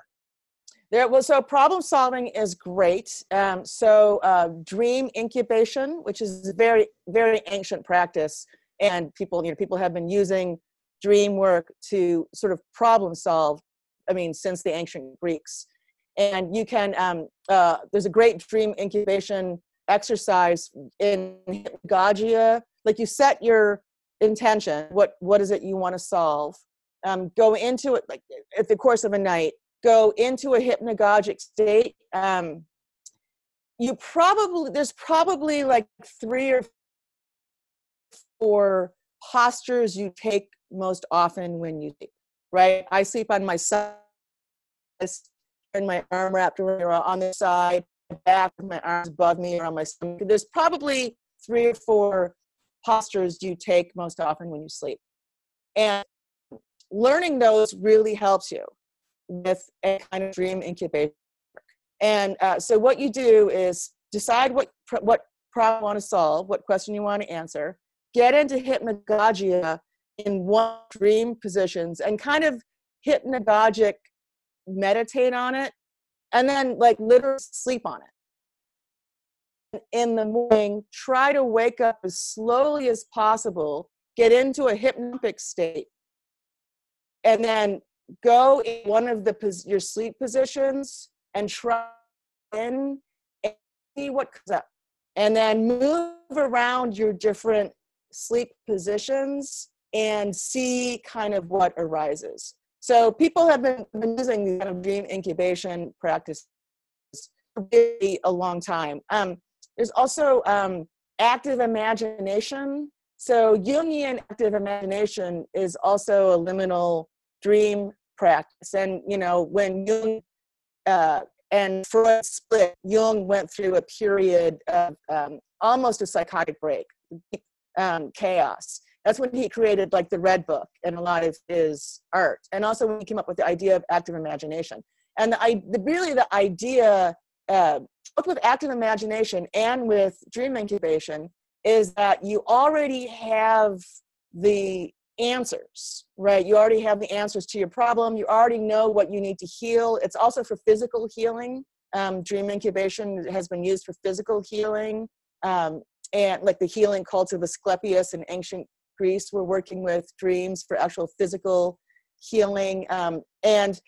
There, well, so problem solving is great. Um, so uh, dream incubation, which is very, very ancient practice, and people, you know, people have been using dream work to sort of problem solve. I mean, since the ancient Greeks, and you can. Um, uh, there's a great dream incubation exercise in Hypnagogia. Like you set your intention. What what is it you want to solve? Um, go into it like at the course of a night go into a hypnagogic state, um, you probably there's probably like three or four postures you take most often when you sleep. Right? I sleep on my side, and my arm wrapped around on the side, back with my arms above me or on my stomach. There's probably three or four postures you take most often when you sleep. And learning those really helps you with a kind of dream incubation. And uh, so what you do is decide what what problem you want to solve, what question you want to answer, get into hypnagogia in one dream positions and kind of hypnagogic meditate on it and then like literally sleep on it. In the morning, try to wake up as slowly as possible, get into a hypnotic state, and then go in one of the your sleep positions and try in and see what comes up. And then move around your different sleep positions and see kind of what arises. So people have been, been using the kind of dream incubation practice for really a long time. Um, there's also um, active imagination. So jungian active imagination is also a liminal dream practice. And, you know, when Jung uh, and Freud split, Jung went through a period of um, almost a psychotic break, um, chaos. That's when he created like the Red Book and a lot of his art. And also when he came up with the idea of active imagination. And the, I, the really the idea, uh, both with active imagination and with dream incubation, is that you already have the answers, right? You already have the answers to your problem. You already know what you need to heal. It's also for physical healing. Um, dream incubation has been used for physical healing. Um, and like the healing cult of Asclepius in ancient Greece, we're working with dreams for actual physical healing. Um, and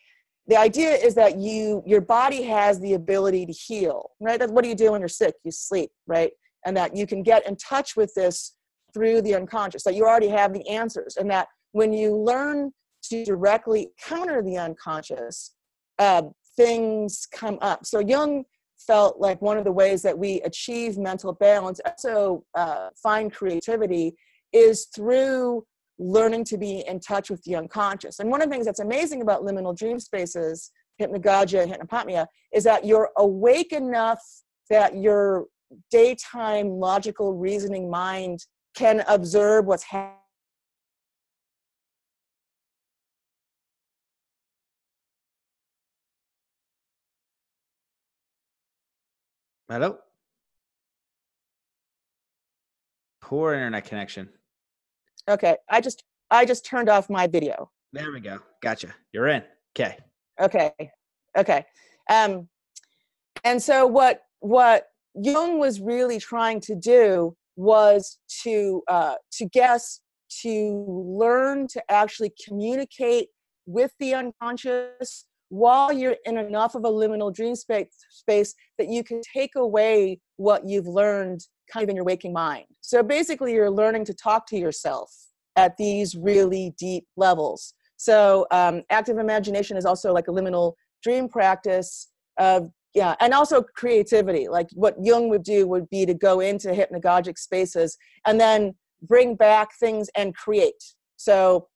the idea is that you your body has the ability to heal, right? That's what do you do when you're sick? You sleep, right? And that you can get in touch with this through the unconscious, that you already have the answers, and that when you learn to directly counter the unconscious, uh, things come up. So Jung felt like one of the ways that we achieve mental balance, also uh, find creativity, is through learning to be in touch with the unconscious. And one of the things that's amazing about liminal dream spaces, hypnagogia, hypnopompia, is that you're awake enough that your daytime logical reasoning mind can observe what's happening Hello. Poor internet connection. Okay, I just I just turned off my video. There we go. Gotcha. You're in. Okay. Okay. Okay. Um, and so what what Jung was really trying to do was to uh, to guess to learn to actually communicate with the unconscious while you're in enough of a liminal dream space, space that you can take away what you've learned kind of in your waking mind. So basically, you're learning to talk to yourself at these really deep levels. So um, active imagination is also like a liminal dream practice of yeah and also creativity like what jung would do would be to go into hypnagogic spaces and then bring back things and create. So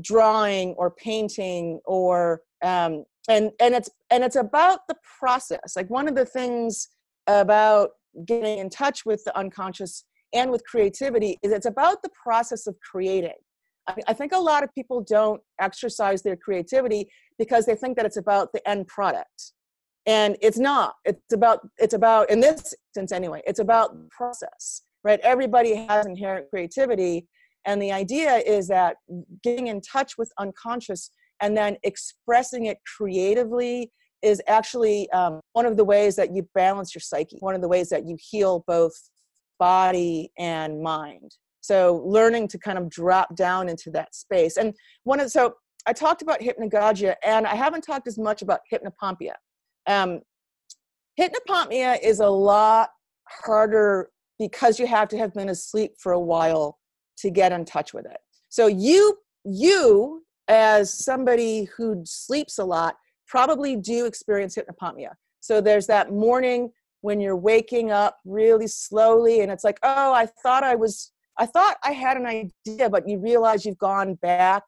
drawing or painting or um, and and it's and it's about the process. Like one of the things about getting in touch with the unconscious and with creativity is it's about the process of creating. I think a lot of people don't exercise their creativity because they think that it's about the end product and it's not it's about it's about in this sense anyway it's about process right? Everybody has inherent creativity and the idea is that getting in touch with unconscious and then expressing it creatively is actually um, one of the ways that you balance your psyche one of the ways that you heal both body and mind. So learning to kind of drop down into that space. And one of so i talked about hypnagogia and i haven't talked as much about hypnopompia um, is a lot harder because you have to have been asleep for a while to get in touch with it. So you you as somebody who sleeps a lot probably do experience hypnopompia. So there's that morning when you're waking up really slowly and it's like, "Oh, I thought I was I thought I had an idea, but you realize you've gone back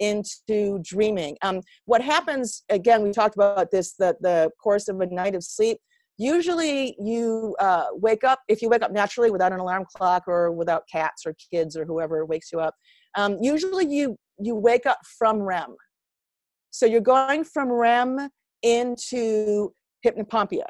into dreaming. Um, what happens, again, we talked about this, the, the course of a night of sleep. Usually you uh, wake up, if you wake up naturally without an alarm clock or without cats or kids or whoever wakes you up, um, usually you, you wake up from REM. So you're going from REM into hypnopompia.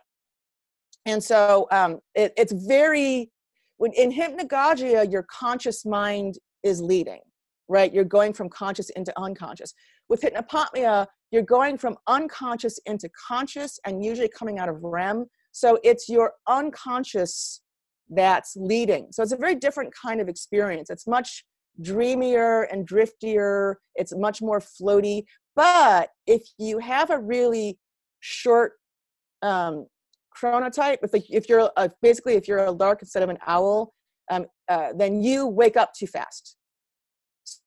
And so um, it, it's very, when in hypnagogia, your conscious mind is leading right? You're going from conscious into unconscious. With hypnopompia, you're going from unconscious into conscious and usually coming out of REM. So it's your unconscious that's leading. So it's a very different kind of experience. It's much dreamier and driftier, it's much more floaty. But if you have a really short um, chronotype, if, if you're a, basically if you're a lark instead of an owl, um, uh, then you wake up too fast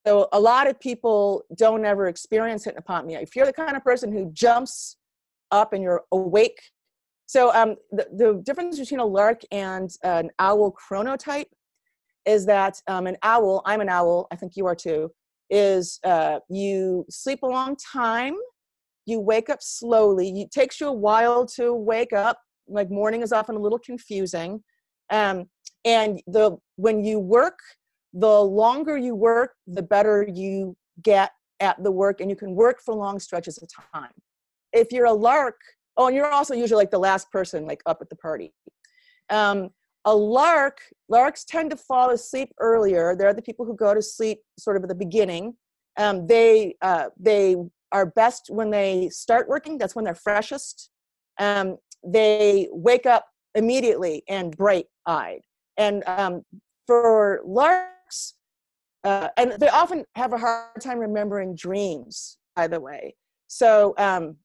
so a lot of people don't ever experience hypnopompia. If you're the kind of person who jumps up and you're awake, so um, the, the difference between a lark and an owl chronotype is that um, an owl, I'm an owl, I think you are too, is uh, you sleep a long time, you wake up slowly. It takes you a while to wake up. Like morning is often a little confusing. Um, and the when you work the longer you work, the better you get at the work, and you can work for long stretches of time. If you're a lark, oh, and you're also usually like the last person, like up at the party. Um, a lark, larks tend to fall asleep earlier. They're the people who go to sleep sort of at the beginning. Um, they uh, they are best when they start working. That's when they're freshest. Um, they wake up immediately and bright eyed. And um, for larks, uh, and they often have a hard time remembering dreams, by the way. So, um,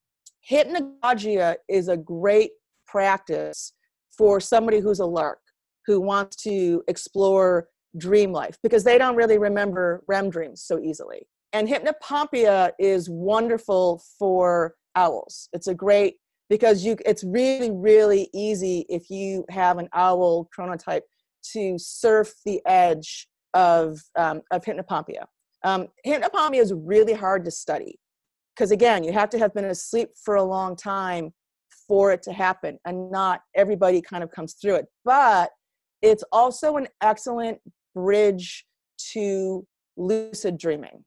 hypnagogia is a great practice for somebody who's a lark who wants to explore dream life because they don't really remember REM dreams so easily. And hypnopompia is wonderful for owls. It's a great because you it's really really easy if you have an owl chronotype to surf the edge of, um, of hypnopompia. Um, hypnopompia is really hard to study because, again, you have to have been asleep for a long time for it to happen, and not everybody kind of comes through it. But it's also an excellent bridge to lucid dreaming.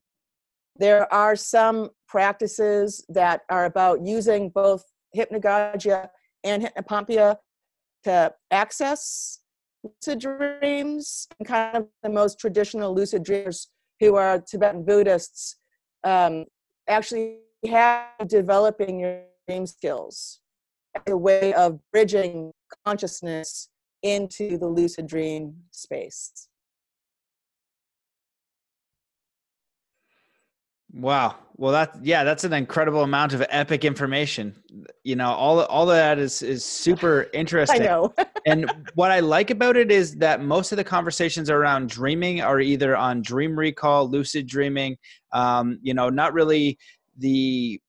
There are some practices that are about using both hypnagogia and hypnopompia to access lucid dreams and kind of the most traditional lucid dreamers who are Tibetan Buddhists um, actually have developing your dream skills as a way of bridging consciousness into the lucid dream space. Wow. Well, that yeah, that's an incredible amount of epic information. You know, all all of that is is super interesting. I know. and what I like about it is that most of the conversations around dreaming are either on dream recall, lucid dreaming. Um, you know, not really the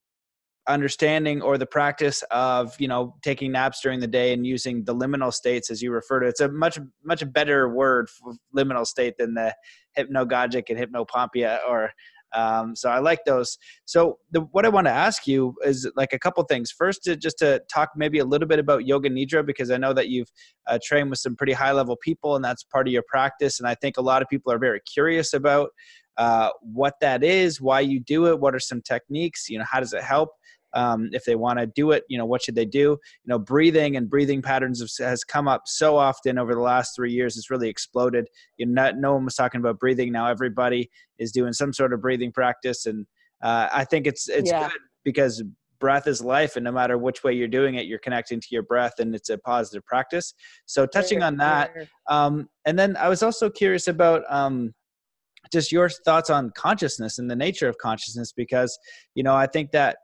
understanding or the practice of you know taking naps during the day and using the liminal states as you refer to it's a much much better word for liminal state than the hypnagogic and hypnopompia or um, so I like those. So the, what I want to ask you is like a couple things. First, to, just to talk maybe a little bit about yoga nidra because I know that you've uh, trained with some pretty high level people and that's part of your practice. And I think a lot of people are very curious about uh, what that is, why you do it, what are some techniques, you know, how does it help? Um, if they want to do it, you know, what should they do? You know, breathing and breathing patterns have, has come up so often over the last three years. It's really exploded. You know, not, no one was talking about breathing. Now everybody is doing some sort of breathing practice, and uh, I think it's it's yeah. good because breath is life, and no matter which way you're doing it, you're connecting to your breath, and it's a positive practice. So touching on that, um, and then I was also curious about. Um, just your thoughts on consciousness and the nature of consciousness because you know i think that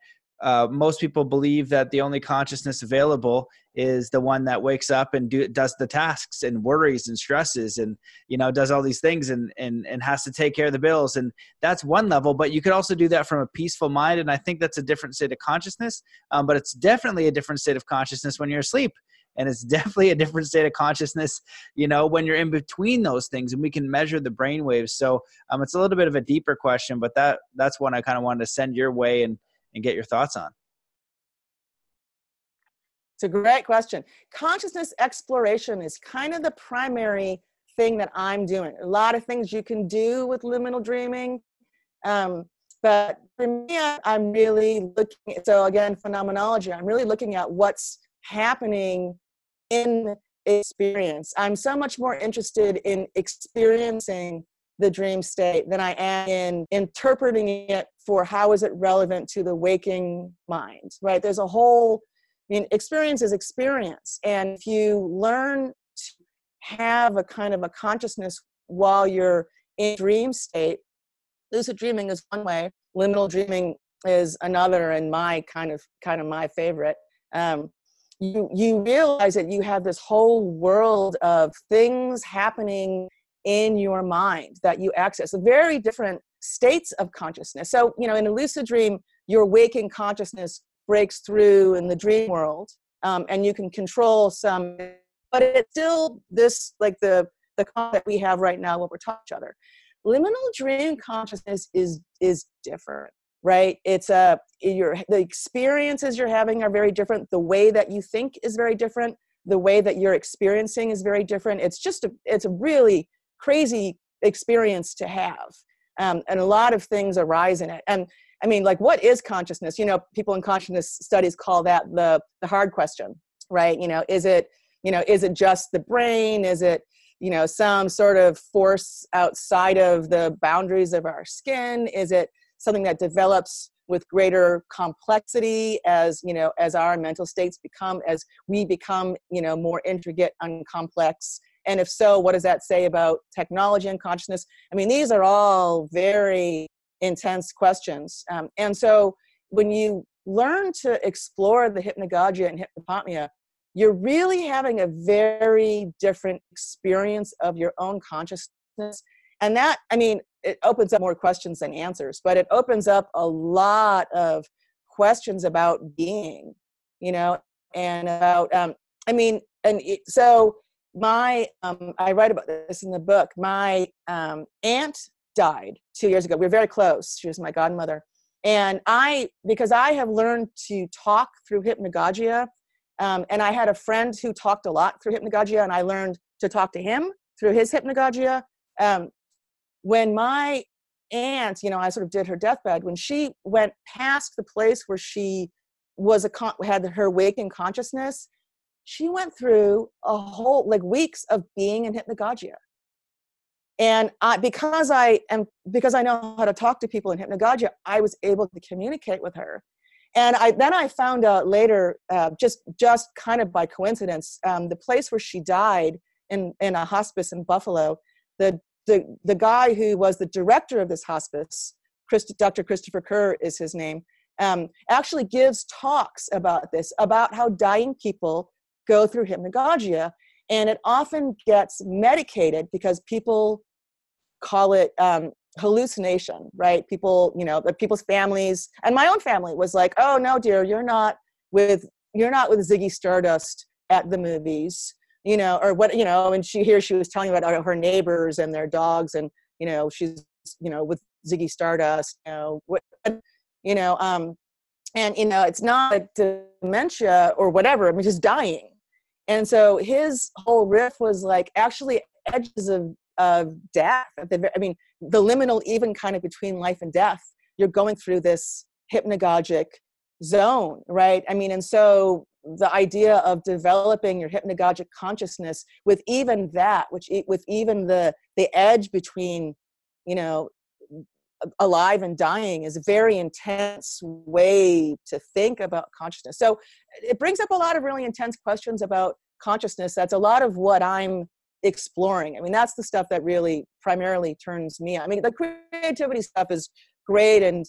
uh, most people believe that the only consciousness available is the one that wakes up and do, does the tasks and worries and stresses and you know does all these things and, and and has to take care of the bills. And that's one level but you could also do that from a peaceful mind. And i think that's a different state of consciousness. Um, but it's definitely a different state of consciousness when you're asleep. And it's definitely a different state of consciousness you know when you're in between those things. And we can measure the brain waves so um, it's a little bit of a deeper question but that that's one i kind of wanted to send your way and and get your thoughts on. It's a great question. Consciousness exploration is kind of the primary thing that i'm doing. A lot of things you can do with liminal dreaming um, but for me i'm really looking so again phenomenology i'm really looking at what's happening in experience. I'm so much more interested in experiencing the dream state than I am in interpreting it for how is it relevant to the waking mind, right? There's a whole, I mean, experience is experience. And if you learn to have a kind of a consciousness while you're in dream state, lucid dreaming is one way, liminal dreaming is another and my kind of kind of my favorite. Um, you you realize that you have this whole world of things happening in your mind that you access very different states of consciousness. So you know in a lucid dream your waking consciousness breaks through in the dream world um, and you can control some but it's still this like the the that we have right now when we're talking to each other. Liminal dream consciousness is is different right? It's a your the experiences you're having are very different. The way that you think is very different. The way that you're experiencing is very different. It's just a it's a really crazy experience to have um, and a lot of things arise in it. And i mean like what is consciousness? You know people in consciousness studies call that the the hard question right? You know is it you know is it just the brain? Is it you know some sort of force outside of the boundaries of our skin? Is it something that develops with greater complexity as you know as our mental states become as we become you know more intricate and complex and if so what does that say about technology and consciousness? I mean these are all very intense questions. Um, and so when you learn to explore the hypnagogia and hypnopompia you're really having a very different experience of your own consciousness. And that i mean it opens up more questions than answers but it opens up a lot of questions about being you know and about um i mean and so my um i write about this in the book. My um aunt died two years ago. We were very close. She was my godmother. And i because i have learned to talk through hypnagogia um, and i had a friend who talked a lot through hypnagogia and i learned to talk to him through his hypnagogia. Um, when my aunt, you know, I sort of did her deathbed, when she went past the place where she was a con- had her waking consciousness, she went through a whole like weeks of being in hypnagogia. And I, because I am because I know how to talk to people in hypnagogia, I was able to communicate with her. And I then I found out later, uh, just just kind of by coincidence, um, the place where she died in in a hospice in Buffalo, the the, the guy who was the director of this hospice, Christ, Dr. Christopher Kerr is his name, um, actually gives talks about this, about how dying people go through hypnagogia. And it often gets medicated because people call it um, hallucination, right? People, you know, the people's families and my own family was like, "Oh no, dear, you're not with you're not with Ziggy Stardust at the movies." You know, or what, you know, and she here she was telling about her neighbors and their dogs and, you know, she's, you know, with Ziggy Stardust, you know, what you know, um and you know, it's not dementia or whatever, I mean just dying. And so his whole riff was like actually edges of of death. I mean, the liminal, even kind of between life and death, you're going through this hypnagogic zone, right? I mean, and so the idea of developing your hypnagogic consciousness with even that, which with even the the edge between, you know, alive and dying is a very intense way to think about consciousness. So it brings up a lot of really intense questions about consciousness. That's a lot of what I'm exploring. I mean, that's the stuff that really primarily turns me. I mean, the creativity stuff is great and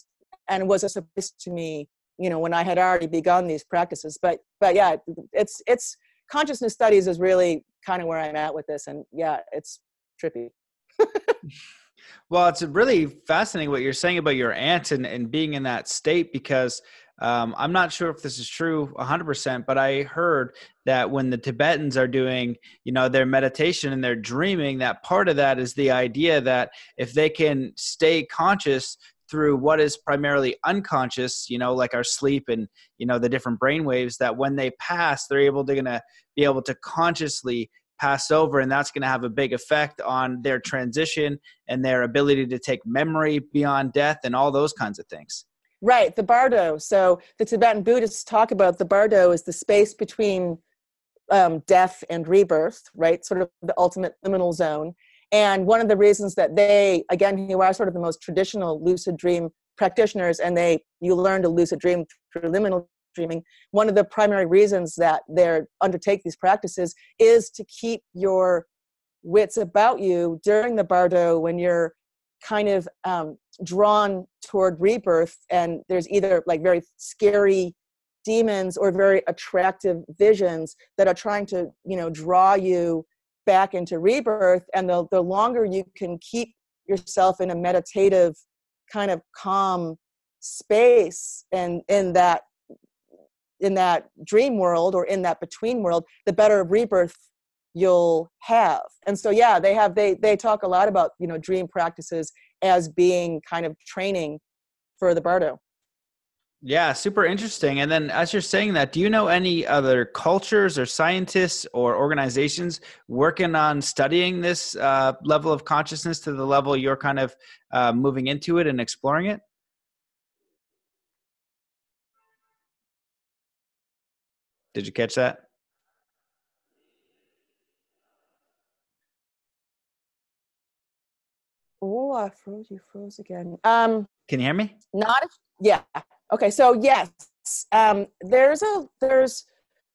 and was a surprise to me, you know, when I had already begun these practices. But but yeah, it's it's consciousness studies is really kind of where I'm at with this, and yeah, it's trippy. well, it's really fascinating what you're saying about your aunt and, and being in that state because um, I'm not sure if this is true 100%, but I heard that when the Tibetans are doing, you know, their meditation and they're dreaming, that part of that is the idea that if they can stay conscious through what is primarily unconscious, you know, like our sleep and you know the different brain waves, that when they pass, they're able to gonna be able to consciously pass over and that's going to have a big effect on their transition and their ability to take memory beyond death and all those kinds of things Right, the bardo. So the Tibetan Buddhists talk about the bardo is the space between um, death and rebirth, right? Sort of the ultimate liminal zone. And one of the reasons that they, again, who are sort of the most traditional lucid dream practitioners, and they you learn to lucid dream through liminal dreaming. One of the primary reasons that they undertake these practices is to keep your wits about you during the bardo when you're kind of um, drawn toward rebirth and there's either like very scary demons or very attractive visions that are trying to you know draw you back into rebirth and the, the longer you can keep yourself in a meditative kind of calm space and in that in that dream world or in that between world the better rebirth you'll have. And so yeah they have they they talk a lot about you know dream practices as being kind of training for the bardo. Yeah super interesting. And then as you're saying that do you know any other cultures or scientists or organizations working on studying this uh, level of consciousness to the level you're kind of uh, moving into it and exploring it did you catch that Oh, I froze. You froze again. Um, Can you hear me? Not. Yeah. Okay. So yes, um, there's a there's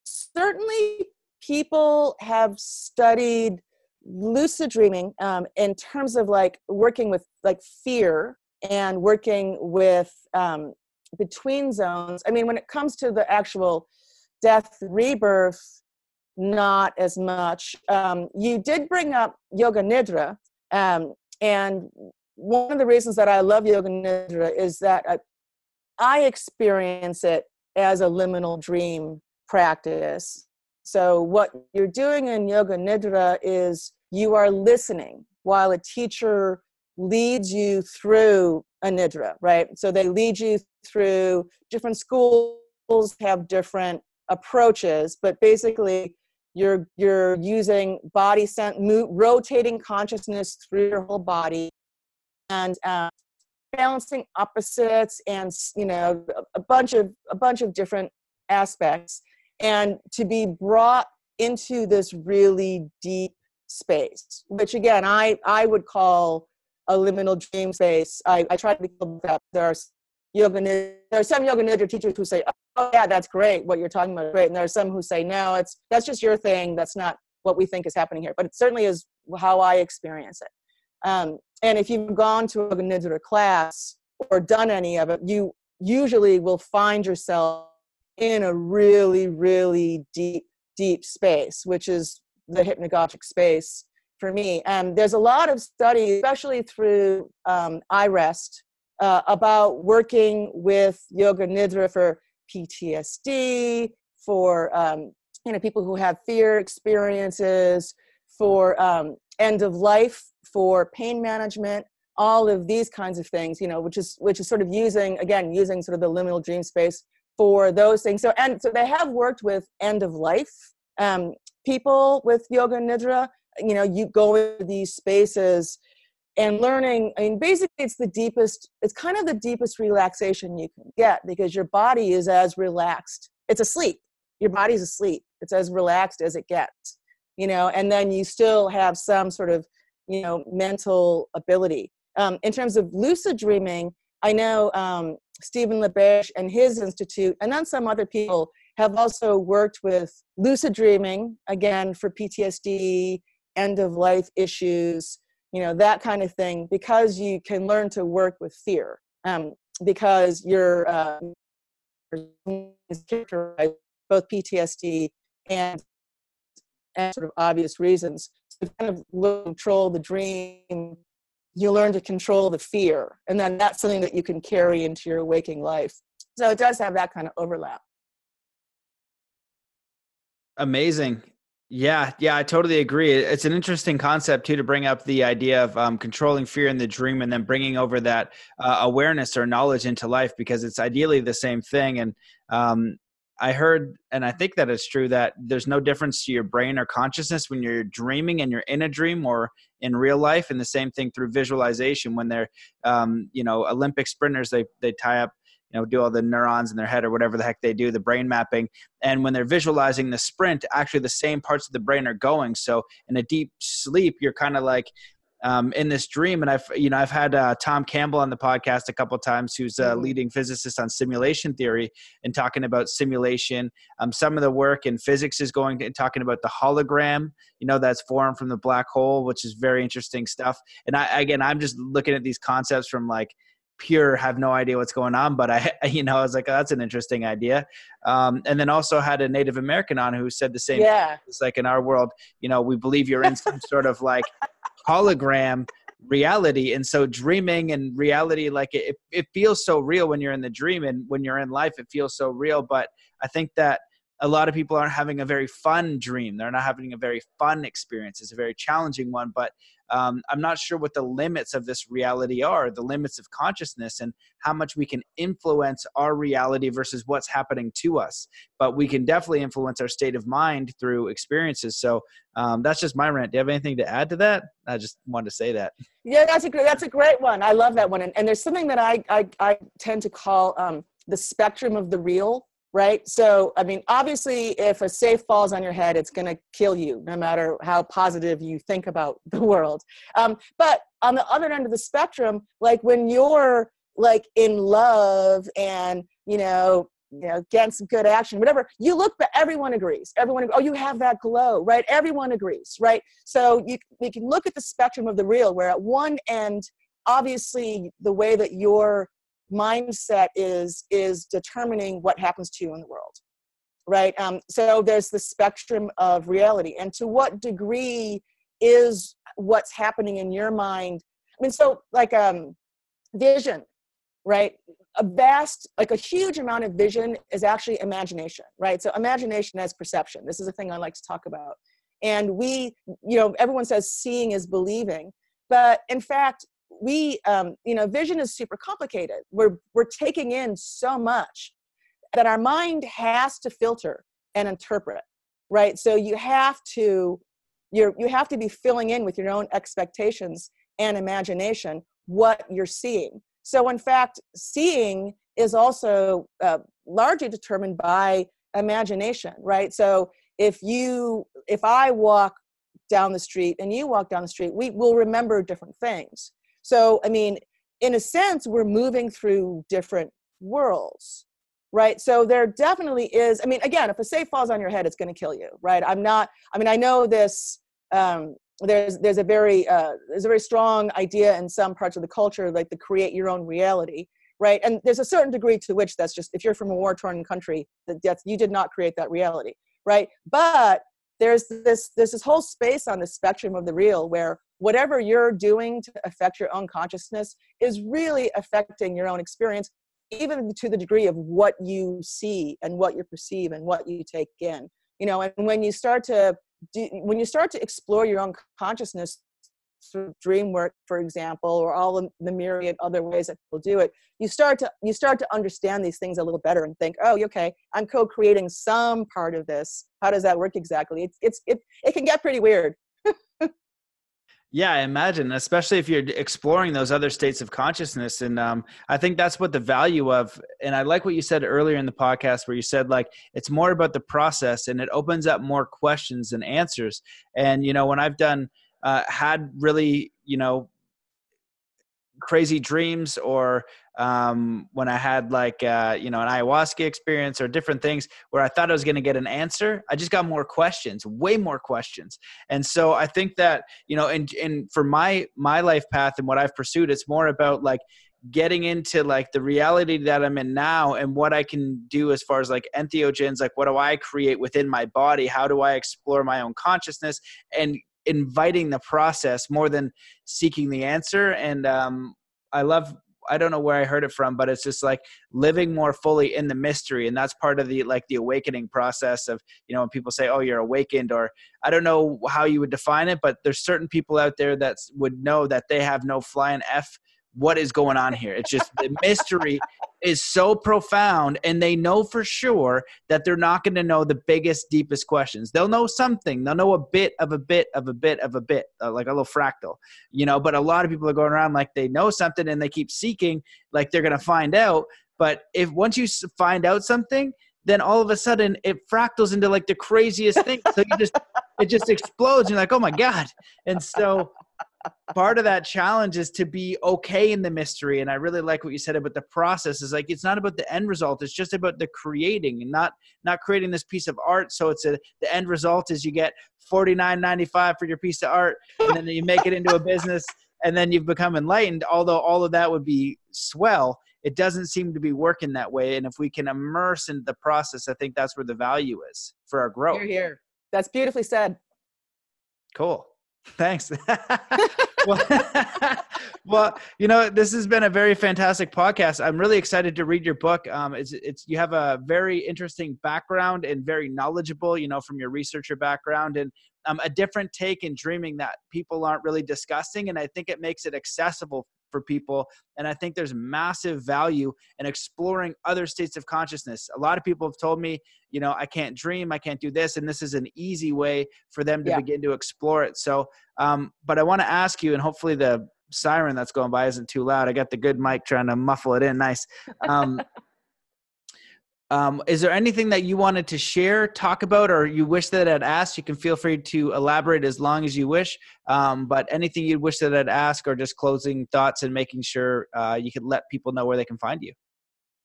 certainly people have studied lucid dreaming um, in terms of like working with like fear and working with um, between zones. I mean, when it comes to the actual death rebirth, not as much. Um, you did bring up yoga nidra, um, and one of the reasons that I love Yoga Nidra is that I, I experience it as a liminal dream practice. So, what you're doing in Yoga Nidra is you are listening while a teacher leads you through a Nidra, right? So, they lead you through different schools, have different approaches, but basically, you're you're using body scent rotating consciousness through your whole body and uh, balancing opposites and you know a bunch of a bunch of different aspects and to be brought into this really deep space which again i i would call a liminal dream space. I, I try to be that. There are yoga there are some yoga nidra teachers who say oh yeah that's great what you're talking about great and there are some who say no it's that's just your thing that's not what we think is happening here but it certainly is how i experience it um, and if you've gone to a nidra class or done any of it you usually will find yourself in a really really deep deep space which is the hypnagogic space for me. And there's a lot of study especially through um, iRest, uh, about working with yoga nidra for PTSD, for um, you know people who have fear experiences, for um, end of life, for pain management, all of these kinds of things. You know, which is which is sort of using again using sort of the liminal dream space for those things. So and so they have worked with end of life um, people with yoga nidra. You know, you go into these spaces and learning i mean basically it's the deepest it's kind of the deepest relaxation you can get because your body is as relaxed it's asleep. Your body's asleep. It's as relaxed as it gets you know and then you still have some sort of you know mental ability. Um, in terms of lucid dreaming i know um, stephen LaBerge and his institute and then some other people have also worked with lucid dreaming again for ptsd end of life issues you know that kind of thing because you can learn to work with fear um, because you're uh, both PTSD and and sort of obvious reasons. So kind of control the dream, you learn to control the fear, and then that's something that you can carry into your waking life. So it does have that kind of overlap. Amazing. Yeah, yeah, I totally agree. It's an interesting concept too to bring up the idea of um, controlling fear in the dream and then bringing over that uh, awareness or knowledge into life because it's ideally the same thing. And um, I heard, and I think that it's true that there's no difference to your brain or consciousness when you're dreaming and you're in a dream or in real life. And the same thing through visualization when they're, um, you know, Olympic sprinters they they tie up you know do all the neurons in their head or whatever the heck they do the brain mapping. And when they're visualizing the sprint actually the same parts of the brain are going. So in a deep sleep you're kind of like um, in this dream. And i've you know i've had uh, tom campbell on the podcast a couple times who's a mm-hmm. leading physicist on simulation theory and talking about simulation. Um, some of the work in physics is going to talking about the hologram you know that's formed from the black hole which is very interesting stuff. And i again i'm just looking at these concepts from like pure have no idea what's going on but i you know i was like oh, that's an interesting idea. Um, and then also had a native american on who said the same yeah. It's like in our world you know we believe you're in some sort of like hologram reality and so dreaming and reality like it, it feels so real when you're in the dream and when you're in life it feels so real but i think that a lot of people aren't having a very fun dream. They're not having a very fun experience. It's a very challenging one, but um, I'm not sure what the limits of this reality are, the limits of consciousness, and how much we can influence our reality versus what's happening to us. But we can definitely influence our state of mind through experiences. So um, that's just my rant. Do you have anything to add to that? I just wanted to say that. Yeah, that's a that's a great one. I love that one. And, and there's something that I I, I tend to call um, the spectrum of the real right? So, I mean, obviously, if a safe falls on your head, it's going to kill you, no matter how positive you think about the world. Um, but on the other end of the spectrum, like when you're like in love and you know you know getting some good action whatever you look but everyone agrees everyone oh you have that glow right everyone agrees right so you, you can look at the spectrum of the real where at one end obviously the way that you're mindset is is determining what happens to you in the world right? Um, so there's the spectrum of reality. And to what degree is what's happening in your mind i mean so like um vision right? A vast like a huge amount of vision is actually imagination right? So imagination as perception. This is a thing i like to talk about. And we you know everyone says seeing is believing but in fact we um, you know vision is super complicated. We're we're taking in so much that our mind has to filter and interpret right? So you have to you're you have to be filling in with your own expectations and imagination what you're seeing. So in fact seeing is also uh, largely determined by imagination right? So if you if i walk down the street and you walk down the street we will remember different things so, I mean, in a sense, we're moving through different worlds, right? So there definitely is. I mean, again, if a safe falls on your head, it's going to kill you, right? I'm not. I mean, I know this. Um, there's there's a very uh, there's a very strong idea in some parts of the culture, like the create your own reality, right? And there's a certain degree to which that's just if you're from a war-torn country, that that's, you did not create that reality, right? But there's this there's this whole space on the spectrum of the real where whatever you're doing to affect your own consciousness is really affecting your own experience even to the degree of what you see and what you perceive and what you take in. You know and when you start to do, when you start to explore your own consciousness through dream work for example or all the, the myriad other ways that people do it you start to you start to understand these things a little better and think oh okay i'm co-creating some part of this. How does that work exactly? It's it's it, it can get pretty weird yeah, I imagine, especially if you're exploring those other states of consciousness. And um, I think that's what the value of, and I like what you said earlier in the podcast where you said, like, it's more about the process and it opens up more questions and answers. And, you know, when I've done, uh, had really, you know, crazy dreams or um, when I had like uh, you know an ayahuasca experience or different things where I thought I was going to get an answer, I just got more questions, way more questions. And so I think that you know, and and for my my life path and what I've pursued, it's more about like getting into like the reality that I'm in now and what I can do as far as like entheogens, like what do I create within my body? How do I explore my own consciousness and inviting the process more than seeking the answer. And um, I love I don't know where I heard it from, but it's just like living more fully in the mystery. And that's part of the like the awakening process of, you know, when people say, Oh, you're awakened, or I don't know how you would define it, but there's certain people out there that would know that they have no flying F what is going on here. It's just the mystery is so profound, and they know for sure that they're not going to know the biggest, deepest questions. They'll know something. They'll know a bit of a bit of a bit of a bit, uh, like a little fractal, you know. But a lot of people are going around like they know something and they keep seeking, like they're going to find out. But if once you find out something, then all of a sudden it fractals into like the craziest thing. So you just it just explodes. You're like, oh my god! And so part of that challenge is to be okay in the mystery and i really like what you said about the process. Is like it's not about the end result it's just about the creating and not not creating this piece of art so it's a the end result is you get 49.95 for your piece of art and then you make it into a business and then you've become enlightened although all of that would be swell. It doesn't seem to be working that way and if we can immerse in the process i think that's where the value is for our growth. here here. That's beautifully said. Cool Thanks. well, well, you know, this has been a very fantastic podcast. I'm really excited to read your book. Um, it's, it's you have a very interesting background and very knowledgeable, you know, from your researcher background and um, a different take in dreaming that people aren't really discussing. And I think it makes it accessible for people. And I think there's massive value in exploring other states of consciousness. A lot of people have told me, you know, I can't dream, I can't do this. And this is an easy way for them to yeah. begin to explore it. So, um, but I want to ask you, and hopefully the siren that's going by isn't too loud. I got the good mic trying to muffle it in. Nice. Um, Um, is there anything that you wanted to share, talk about, or you wish that I'd asked? You can feel free to elaborate as long as you wish. Um, but anything you'd wish that I'd ask, or just closing thoughts and making sure uh, you could let people know where they can find you.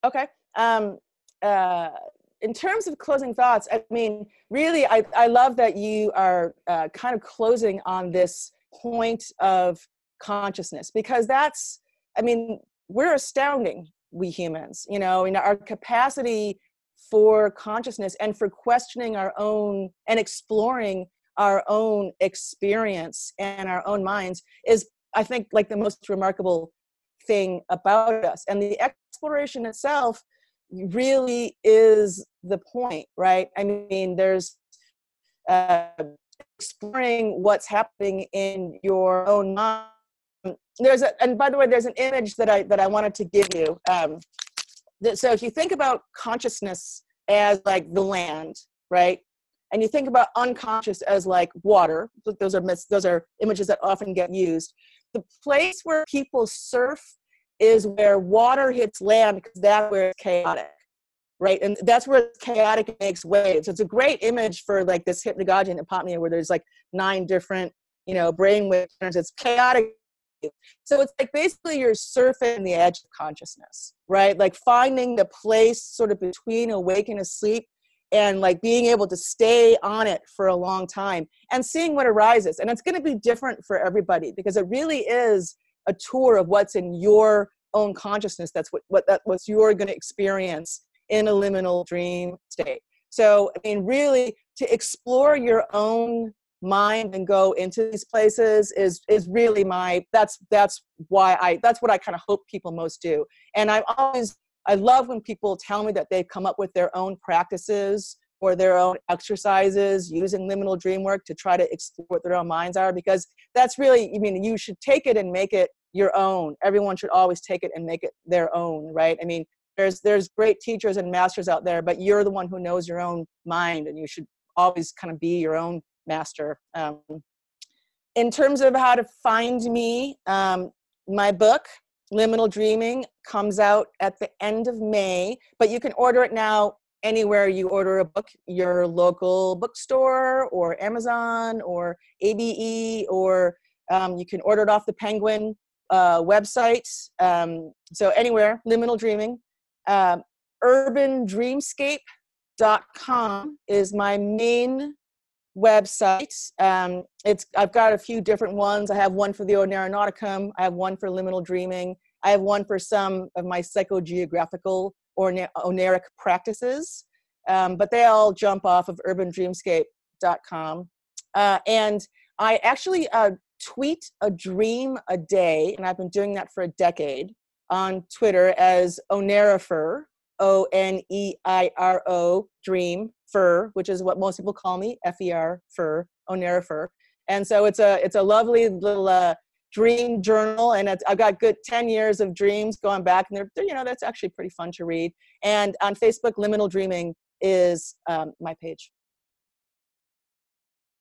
Okay. Um, uh, in terms of closing thoughts, I mean, really, I, I love that you are uh, kind of closing on this point of consciousness because that's, I mean, we're astounding we humans you know in our capacity for consciousness and for questioning our own and exploring our own experience and our own minds is i think like the most remarkable thing about us. And the exploration itself really is the point right? I mean there's uh, exploring what's happening in your own mind there's a and by the way there's an image that i that i wanted to give you um, that, so if you think about consciousness as like the land right? And you think about unconscious as like water those are those are images that often get used. The place where people surf is where water hits land because that's where it's chaotic right? And that's where chaotic makes waves. It's a great image for like this hypnagogia and hypnopompia where there's like nine different you know brain waves. It's chaotic so it's like basically you're surfing the edge of consciousness, right? Like finding the place sort of between awake and asleep and like being able to stay on it for a long time and seeing what arises. And it's going to be different for everybody because it really is a tour of what's in your own consciousness. That's what, what that what you're going to experience in a liminal dream state. So, I mean, really, to explore your own mind and go into these places is is really my that's that's why i that's what i kind of hope people most do. And i always i love when people tell me that they've come up with their own practices or their own exercises using liminal dream work to try to explore what their own minds are because that's really i mean you should take it and make it your own. Everyone should always take it and make it their own right? I mean there's there's great teachers and masters out there but you're the one who knows your own mind and you should always kind of be your own master. Um, in terms of how to find me, um, my book, Liminal Dreaming, comes out at the end of May, but you can order it now anywhere you order a book, your local bookstore or Amazon or ABE, or um, you can order it off the Penguin uh, website. Um, so anywhere, Liminal Dreaming. Uh, UrbanDreamscape.com is my main website. Um, it's I've got a few different ones. I have one for the Oneironauticum. I have one for liminal dreaming. I have one for some of my psychogeographical or oneiric practices. Um, but they all jump off of urbandreamscape.com. Uh, and I actually uh, tweet a dream a day, and I've been doing that for a decade on Twitter as Oneirofer, O N E I R O, dream fur, which is what most people call me, F-E-R, fur, Oneirofer. And so it's a it's a lovely little uh, dream journal, and I've got good ten years of dreams going back, and they're, they're, you know that's actually pretty fun to read. And on Facebook, Liminal Dreaming is um, my page.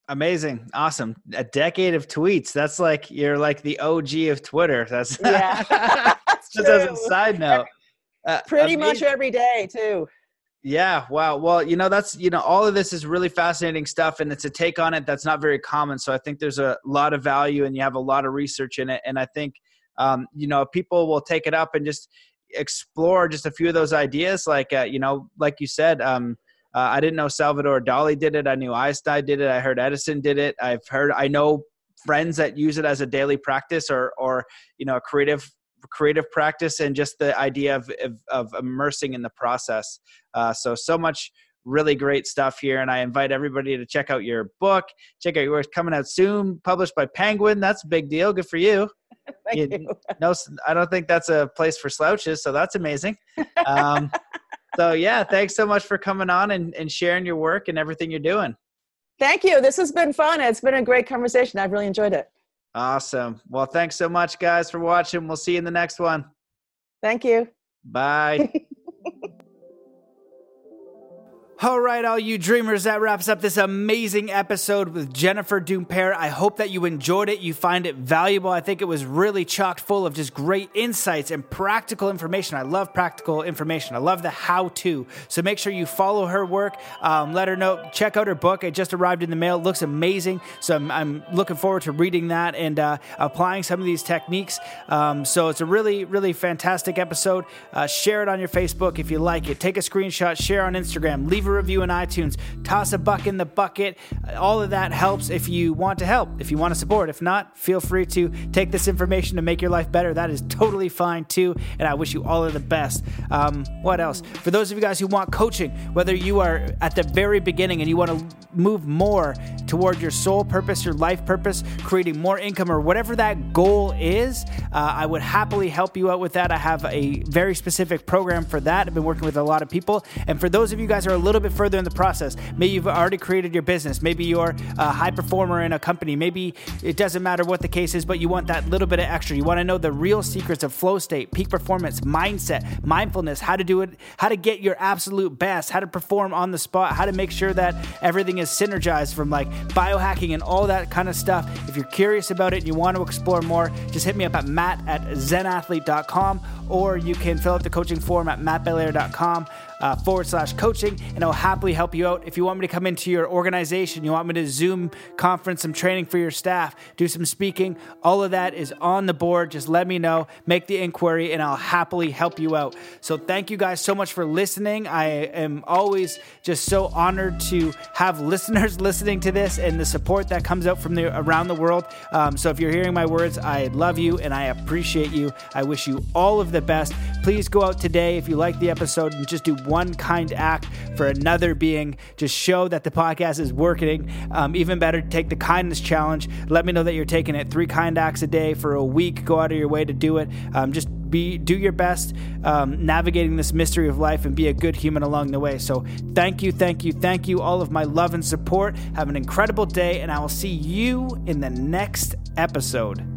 Amazing. Awesome. A decade of tweets. That's like you're like the OG of Twitter. That's yeah. just as a side note. Uh, Pretty amazing. much every day too. Yeah, wow. Well, you know, that's, you know, all of this is really fascinating stuff and it's a take on it that's not very common. So I think there's a lot of value and you have a lot of research in it. And I think, um, you know, people will take it up and just explore just a few of those ideas. Like, uh, you know, like you said, um, uh, I didn't know Salvador Dali did it. I knew Einstein did it. I heard Edison did it. I've heard, I know friends that use it as a daily practice or, or, you know, a creative creative practice and just the idea of, of, of immersing in the process. Uh, so, so much really great stuff here. And I invite everybody to check out your book. Check out your work coming out soon, published by Penguin. That's a big deal. Good for you. Thank you, you. No, I don't think that's a place for slouches. So that's amazing. Um, so yeah, thanks so much for coming on and, and sharing your work and everything you're doing. Thank you. This has been fun. It's been a great conversation. I've really enjoyed it. Awesome. Well, thanks so much, guys, for watching. We'll see you in the next one. Thank you. Bye. All right, all you dreamers, that wraps up this amazing episode with Jennifer Dumpert. I hope that you enjoyed it. You find it valuable. I think it was really chocked full of just great insights and practical information. I love practical information. I love the how to. So make sure you follow her work. Um, let her know. Check out her book. It just arrived in the mail. It looks amazing. So I'm, I'm looking forward to reading that and uh, applying some of these techniques. Um, so it's a really, really fantastic episode. Uh, share it on your Facebook if you like it. Take a screenshot, share on Instagram, leave a review in iTunes, toss a buck in the bucket. All of that helps if you want to help, if you want to support. If not, feel free to take this information to make your life better. That is totally fine too. And I wish you all of the best. Um, what else? For those of you guys who want coaching, whether you are at the very beginning and you want to move more toward your soul purpose, your life purpose, creating more income, or whatever that goal is, uh, I would happily help you out with that. I have a very specific program for that. I've been working with a lot of people. And for those of you guys who are a little little bit further in the process. Maybe you've already created your business. Maybe you're a high performer in a company. Maybe it doesn't matter what the case is, but you want that little bit of extra. You want to know the real secrets of flow state, peak performance, mindset, mindfulness, how to do it, how to get your absolute best, how to perform on the spot, how to make sure that everything is synergized from like biohacking and all that kind of stuff. If you're curious about it and you want to explore more, just hit me up at matt at zenathlete.com or you can fill out the coaching form at mattbelair.com uh, forward slash coaching, and I'll happily help you out. If you want me to come into your organization, you want me to Zoom conference some training for your staff, do some speaking, all of that is on the board. Just let me know, make the inquiry, and I'll happily help you out. So thank you guys so much for listening. I am always just so honored to have listeners listening to this and the support that comes out from the around the world. Um, so if you're hearing my words, I love you and I appreciate you. I wish you all of the best. please go out today if you like the episode and just do one kind act for another being. Just show that the podcast is working. Um, even better, take the kindness challenge. Let me know that you're taking it three kind acts a day for a week. Go out of your way to do it. Um, just be do your best um, navigating this mystery of life and be a good human along the way. So thank you, thank you, thank you, all of my love and support. Have an incredible day, and I will see you in the next episode.